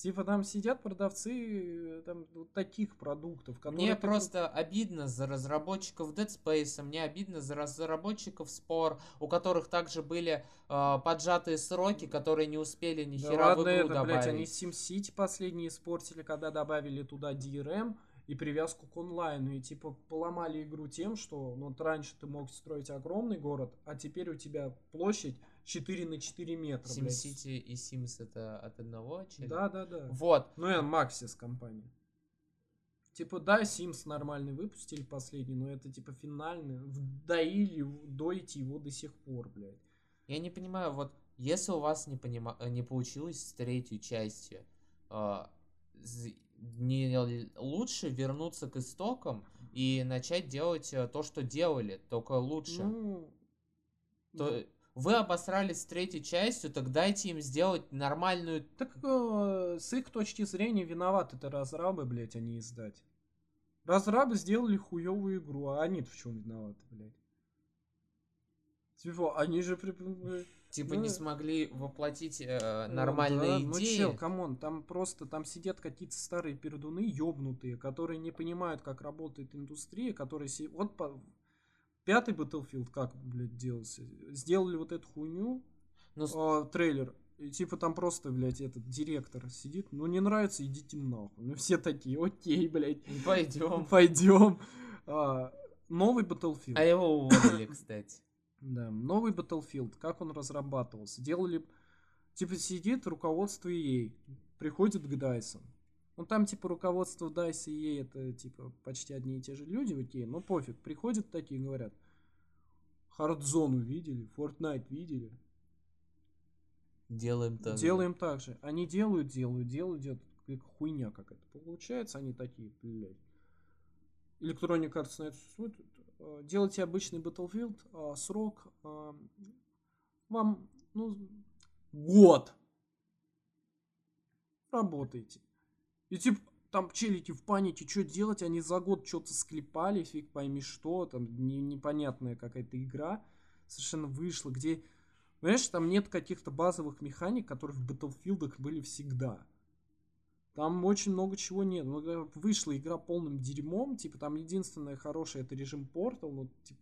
Типа там сидят продавцы э, там вот таких продуктов, которые... Мне просто обидно за разработчиков Dead Space, мне обидно за разработчиков Spore, у которых также были э, поджатые сроки, которые не успели ни Да хера в ладно игру это, добавить. блядь, они SimCity последние испортили, когда добавили туда DRM и привязку к онлайну. И типа поломали игру тем, что ну, вот раньше ты мог строить огромный город, а теперь у тебя площадь 4 на 4 метра. SimCity и Sims это от одного челика? Да, да, да. Вот. Ну и Maxis компания. Типа, да, Sims нормальный выпустили последний, но это типа финальный. Доили, доите его до сих пор, блядь. Я не понимаю, вот если у вас не, понима- э, не получилось с третьей частью, э, з- не лучше вернуться к истокам и начать делать э, то, что делали, только лучше. Ну, То- вы обосрались с третьей частью, так дайте им сделать нормальную... Так э, с их точки зрения виноваты это разрабы, блядь, а не издать. Разрабы сделали хуевую игру, а они в чем виноваты, блядь? Типа, они же... Типа Ну, не смогли воплотить э, Ну, нормальные да, Ну идеи. чел, come on, там просто, там сидят какие-то старые пердуны ёбнутые, которые не понимают, как работает индустрия, которые... си- Вот по... пятый Battlefield как, блядь, делался? Сделали вот эту хуйню, Ну, с- а, трейлер. И типа там просто, блядь, этот директор сидит. Ну не нравится, идите нахуй. Ну все такие, окей, блядь. пойдем. Пойдем. А, новый Battlefield. А его уволили, кстати. Да, новый Battlefield. Как он разрабатывался? Делали... Типа сидит руководство EA. Приходит к Дайсон. Ну там типа руководство DICE и EA это типа почти одни и те же люди, окей, ну пофиг. Приходят такие, говорят, Харdzone видели, Fortnite видели, Делаем так. же. Делаем так же. Они делают, делают, делают, делают. Как хуйня какая-то получается. Они такие, блядь. Electronic Arts на это смотрит. э, Делайте обычный Battlefield, а срок а, вам, ну, год. работайте. И типа, там челики в панике, что делать, они за год что-то склепали, фиг пойми что, там не, непонятная какая-то игра совершенно вышла, где, знаешь, там нет каких-то базовых механик, которые в Battlefield были всегда. Там очень много чего нет. Ну, вышла игра полным дерьмом, типа там единственное хорошее это режим Portal, ну, типа,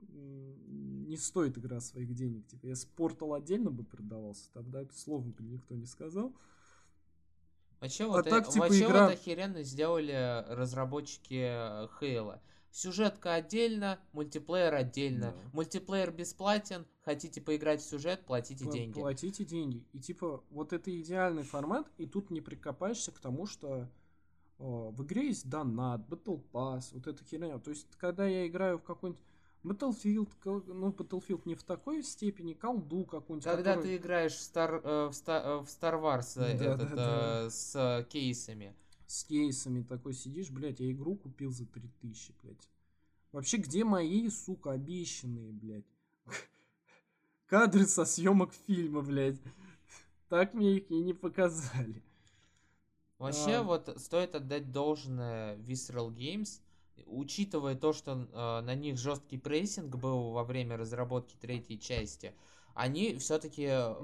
не стоит игра своих денег. Типа, если Portal отдельно бы продавался, тогда это слово бы никто не сказал. Вообще, вот, э- так, типа, вообще игра- вот охеренно сделали разработчики Хейла. Сюжетка отдельно, мультиплеер отдельно. Да. Мультиплеер бесплатен, хотите поиграть в сюжет, платите Пла- деньги. Платите деньги. И типа, вот это идеальный формат, и тут не прикопаешься к тому, что э, в игре есть донат, Battle Pass, вот эта херня. То есть, когда я играю в какой-нибудь Battlefield, ну, Battlefield не в такой степени, колду какую-нибудь. Когда который- ты играешь в Star, э, в Sta- э, в Star Wars э, Да, этот, да, да. э, с э, кейсами. с кейсами такой сидишь, блядь, я игру купил за 3000, блядь. Вообще, где мои, сука, обещанные, блядь? Кадры со съемок фильма, блядь. Так мне их и не показали. Вообще, А. вот стоит отдать должное Visceral Games, учитывая то, что э, на них жесткий прессинг был во время разработки третьей части, они все-таки Ну,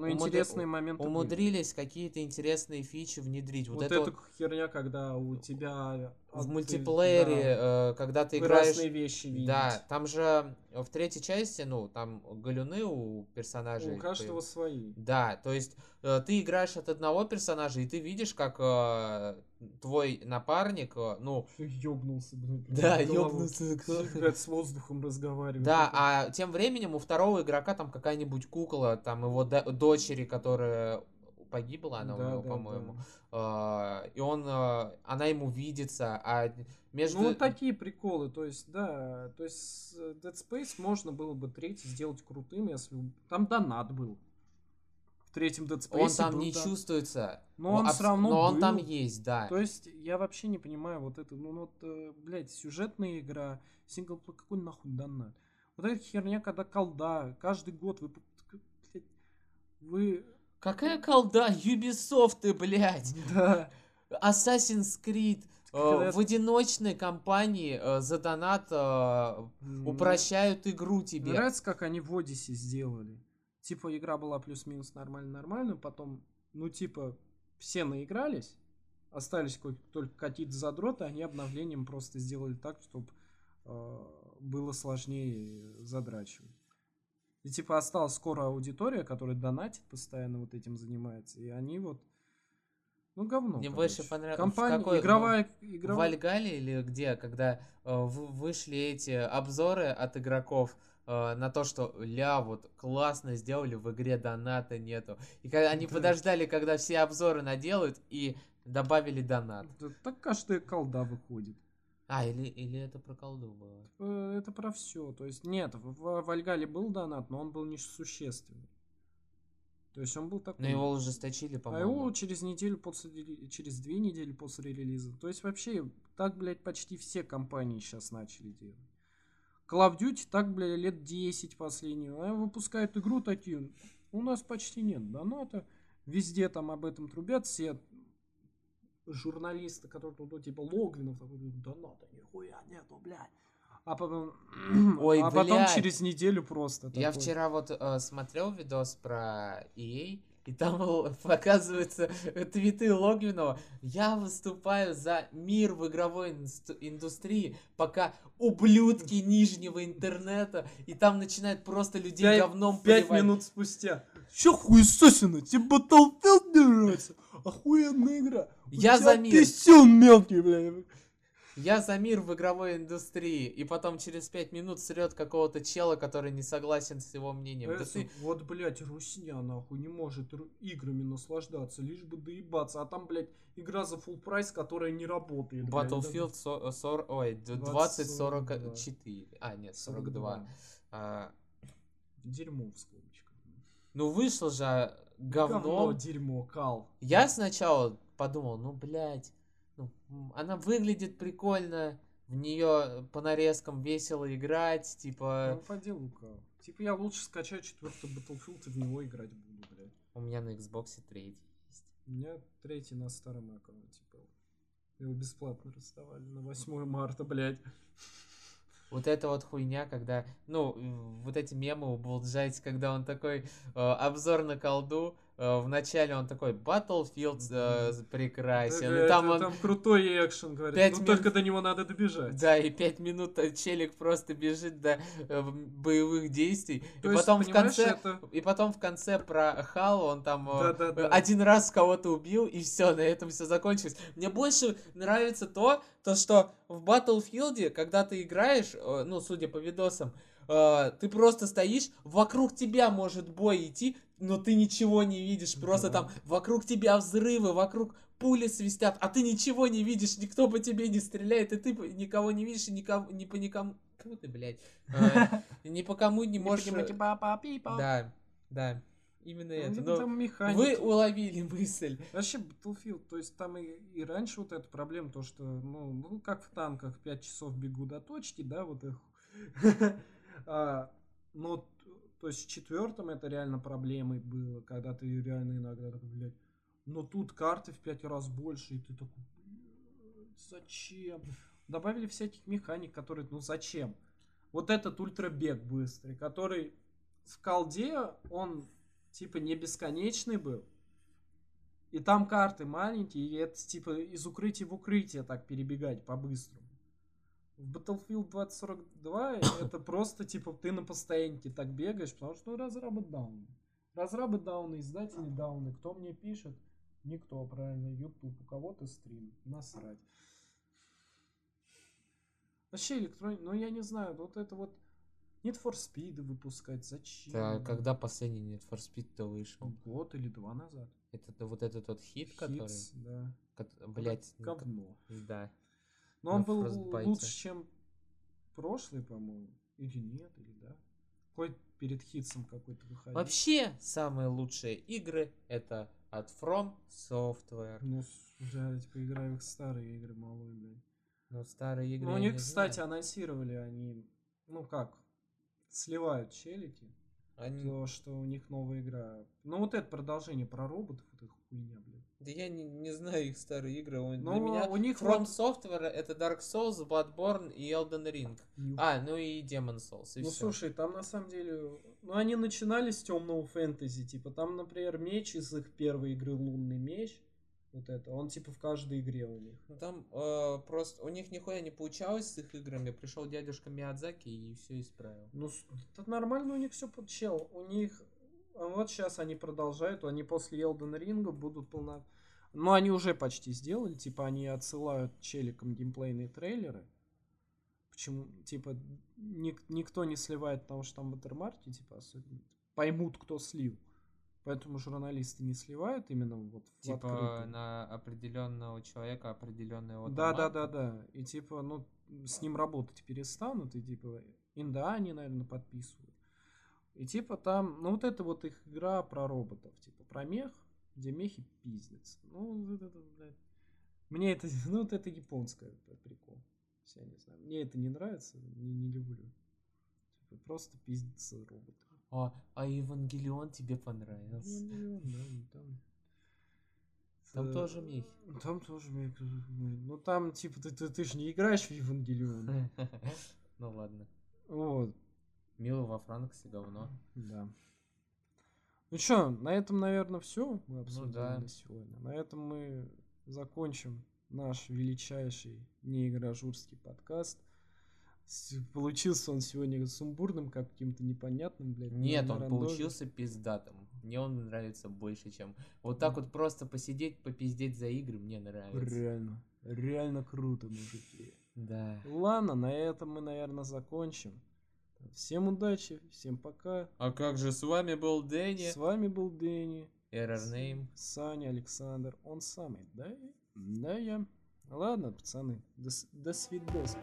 были. умудрились какие-то интересные фичи внедрить. Вот, Вот, это эта вот херня, когда у тебя... в мультиплеере, да, э, когда ты играешь... разные вещи видеть. Да, там же в третьей части, ну, там галюны у персонажей. У каждого появ- свои. Да, то есть э, ты играешь от одного персонажа, и ты видишь, как э, твой напарник, э, ну, Ёбнулся, блядь. Да, ёбнулся. Блядь, с воздухом разговаривает. да, а тем временем у второго игрока там какая-нибудь кукла, там его до- дочери, которая погибла она у Да, него, да, по-моему, да. э, и он, э, она ему видится, а между... Ну, вот такие приколы, то есть, да, то есть с Dead Space можно было бы третий сделать крутым, если там донат был. В третьем Dead Space он там был не донат. чувствуется. Но он абс- всё равно Но он там был. есть, да. То есть, я вообще не понимаю вот это, ну, ну, вот, э, блядь, сюжетная игра, синглплей, какой нахуй донат? Вот эта херня, когда колда, каждый год вы, блядь, вы, Какая колда, Ubisoft ты, блядь. да, Assassin's Creed. э, в одиночной кампании э, за донат э, упрощают игру Мне тебе. нравится, как они в Одиссе сделали. Типа, игра была плюс-минус нормально-нормально, потом, ну, типа, все наигрались, остались ко- только какие-то задроты, они обновлением просто сделали так, чтобы было сложнее задрачивать. И, типа, осталась скоро аудитория, которая донатит постоянно вот этим занимается, и они вот, ну, говно, Мне короче. больше понрав- в Компания, какой- игровая, В игровая... Вальгале или где, когда э, в- вышли эти обзоры от игроков э, на то, что ля, вот классно сделали, в игре доната нету. И когда они Да. подождали, когда все обзоры наделают и добавили донат. Да Так каждая колда выходит. А, или, или это про колду было? Э, Это про все. То есть нет, в Вальгале был донат, но он был несущественный. То есть он был такой. Но его ужесточили, а по-моему. его через неделю после через две недели после релиза. То есть вообще так, блядь, почти все компании сейчас начали делать. Call of Duty так, блядь, лет 10 последнюю. А выпускают игру такие. У нас почти нет доната. Везде там об этом трубят все журналисты, которые тут, ну, типа Логвинов, такой, доната, нихуя нету, блядь. А потом, Ой, а потом через неделю просто. Я такой. вчера вот э, смотрел видос про EA, и там показываются твиты Логвинова. Я выступаю за мир в игровой индустрии, пока ублюдки нижнего интернета, и там начинают просто людей Пять- говном Пять поливать. минут спустя. Че хуесосина? Тебе Battlefield не нравится? Охуенная игра. У Я за мир. писюн мелкий, бля. Я за мир в игровой индустрии, и потом через пять минут срет какого-то чела, который не согласен с его мнением. Да Э, ты- Вот, блядь, русня, нахуй, не может играми наслаждаться, лишь бы доебаться. А там, блядь, игра за full прайс, которая не работает. блядь. Battlefield со- сор- ой, д- 2044. А, нет, 42. А, Дерьмо в скобочках. Ну вышло же говно. Говно, дерьмо, кал. Я сначала подумал, ну блядь, ну, она выглядит прикольно, в нее по нарезкам весело играть, Ну, типа по делу кал. Типа я лучше скачаю четвертый Battlefield и в него играть буду, блядь. у меня на Xbox третий есть. У меня третий на старом аккаунте был. Его бесплатно раздавали на 8 марта, блядь. Вот эта вот хуйня, когда, ну, вот эти мемы у Булджайте, когда он такой, э, обзор на колду, вначале он такой, Battlefield э, прекрасен, Это- и там это- он, там крутой экшен, говорит. пять Ну, минут- только до него надо добежать. да, и пять минут э, челик просто бежит до э, боевых действий, То и есть, потом в конце, это- и потом в конце про Халу он там э, Да-да-да. э, один раз кого-то убил, и все, на этом все закончилось. Мне больше нравится то, то что в Battlefield, когда ты играешь, э, ну, судя по видосам, э, ты просто стоишь, вокруг тебя может бой идти, но ты ничего не видишь, просто Да. там вокруг тебя взрывы, вокруг пули свистят, а ты ничего не видишь, никто по тебе не стреляет, и ты никого не видишь, и никого, не по никому... Кого ты, блядь? Э, Ни по кому не можешь... э, Да, да, именно Ну, это. типа Но вы уловили мысль. Вообще, Battlefield, то есть там и, и раньше вот эта проблема, то что, ну, ну, как в танках, 5 часов бегу до точки, да, вот их. А, Но, то есть в четвертом это реально проблемой было, когда ты реально иногда такой, блядь, но тут карты в 5 раз больше, и ты такой, «Блядь, зачем? Добавили всяких механик, которые, ну зачем? Вот этот ультрабег быстрый, который в колде, он типа не бесконечный был, и там карты маленькие, и это типа из укрытия в укрытие так перебегать по-быстрому. В Battlefield 2042 это просто типа ты на постоянке так бегаешь, потому что ну, разрабы дауны. Разрабы дауны, издатели дауны. Кто мне пишет? Никто, правильно. YouTube. У кого-то стрим. Насрать. Вообще электроник, ну я не знаю, вот это вот Need for Speed выпускать, зачем? Да, когда последний Need for Speed-то вышел? Год или два назад. Это то- вот этот вот хит, который... Хитс, да. Блять, Говно. да. Но он был Frostbite. лучше, чем прошлый, по-моему. Или нет, или да. Какой перед хитсом какой-то выходил. Вообще, самые лучшие игры это от From Software. Ну, уже типа играю в их старые игры, малой, блядь. Ну, старые игры Ну, у них, кстати, знаю. анонсировали они, ну как, сливают челики, Они- то, что у них новая игра. Ну, вот это продолжение про роботов, вот их хуйня, блядь. Да я не, не знаю их старые игры. у- Для Ну, меня у них From вот- Software это Dark Souls, Bloodborne и Elden Ring. А, ну и Demon Souls. И ну всё. слушай, там на самом деле, ну они начинали с темного фэнтези, типа там, например, меч из их первой игры Лунный меч, вот это, он типа в каждой игре у них. Ну, Там э, просто у них нихуя не получалось с их играми. Пришел дядюшка Миядзаки и все исправил. Ну, это нормально у них все подчел. У них, вот сейчас они продолжают, они после Elden Ring будут полно... Ну, они уже почти сделали, типа они отсылают челикам геймплейные трейлеры. Почему, типа, ник- никто не сливает, потому что там ватермарки, типа, особенно поймут, кто слил. Поэтому журналисты не сливают именно вот в Типа открытую. на определенного человека определенная вот Да, да, да, да. И типа, ну, с ним работать перестанут, и типа, инда они, наверное, подписывают. И типа там, ну вот это вот их игра про роботов, типа про мех, где мехи пиздятся. Ну, вот это, блядь. Мне это, ну вот это японская прикол. Я не знаю. Мне это не нравится, не, не люблю. Типа, просто пиздятся роботы. А, а Евангелион тебе понравился? Ну, да, ну, там... Там Э, тоже мехи. Там тоже мехи. Ну там, типа, ты, ты, ты же не играешь в Евангелион. Ну ладно. Вот, Мило во Франксе говно. да. Ну чё, на этом, наверное, все мы обсудили да. на сегодня. На этом мы закончим наш величайший неигражурский подкаст. Получился он сегодня сумбурным, как каким-то непонятным, блядь. Нет, он рандоме. получился пиздатым. Мне он нравится больше, чем... Вот так вот просто посидеть, попиздеть за игры мне нравится. Реально, реально круто, мужики. Да. Ладно, на этом мы, наверное, закончим. Всем удачи, всем пока. А как же с вами был Дэнни? С вами был Дэнни. Error name. Саня, Александр, он самый, да? Да, я. Ладно, пацаны, до, до свидос.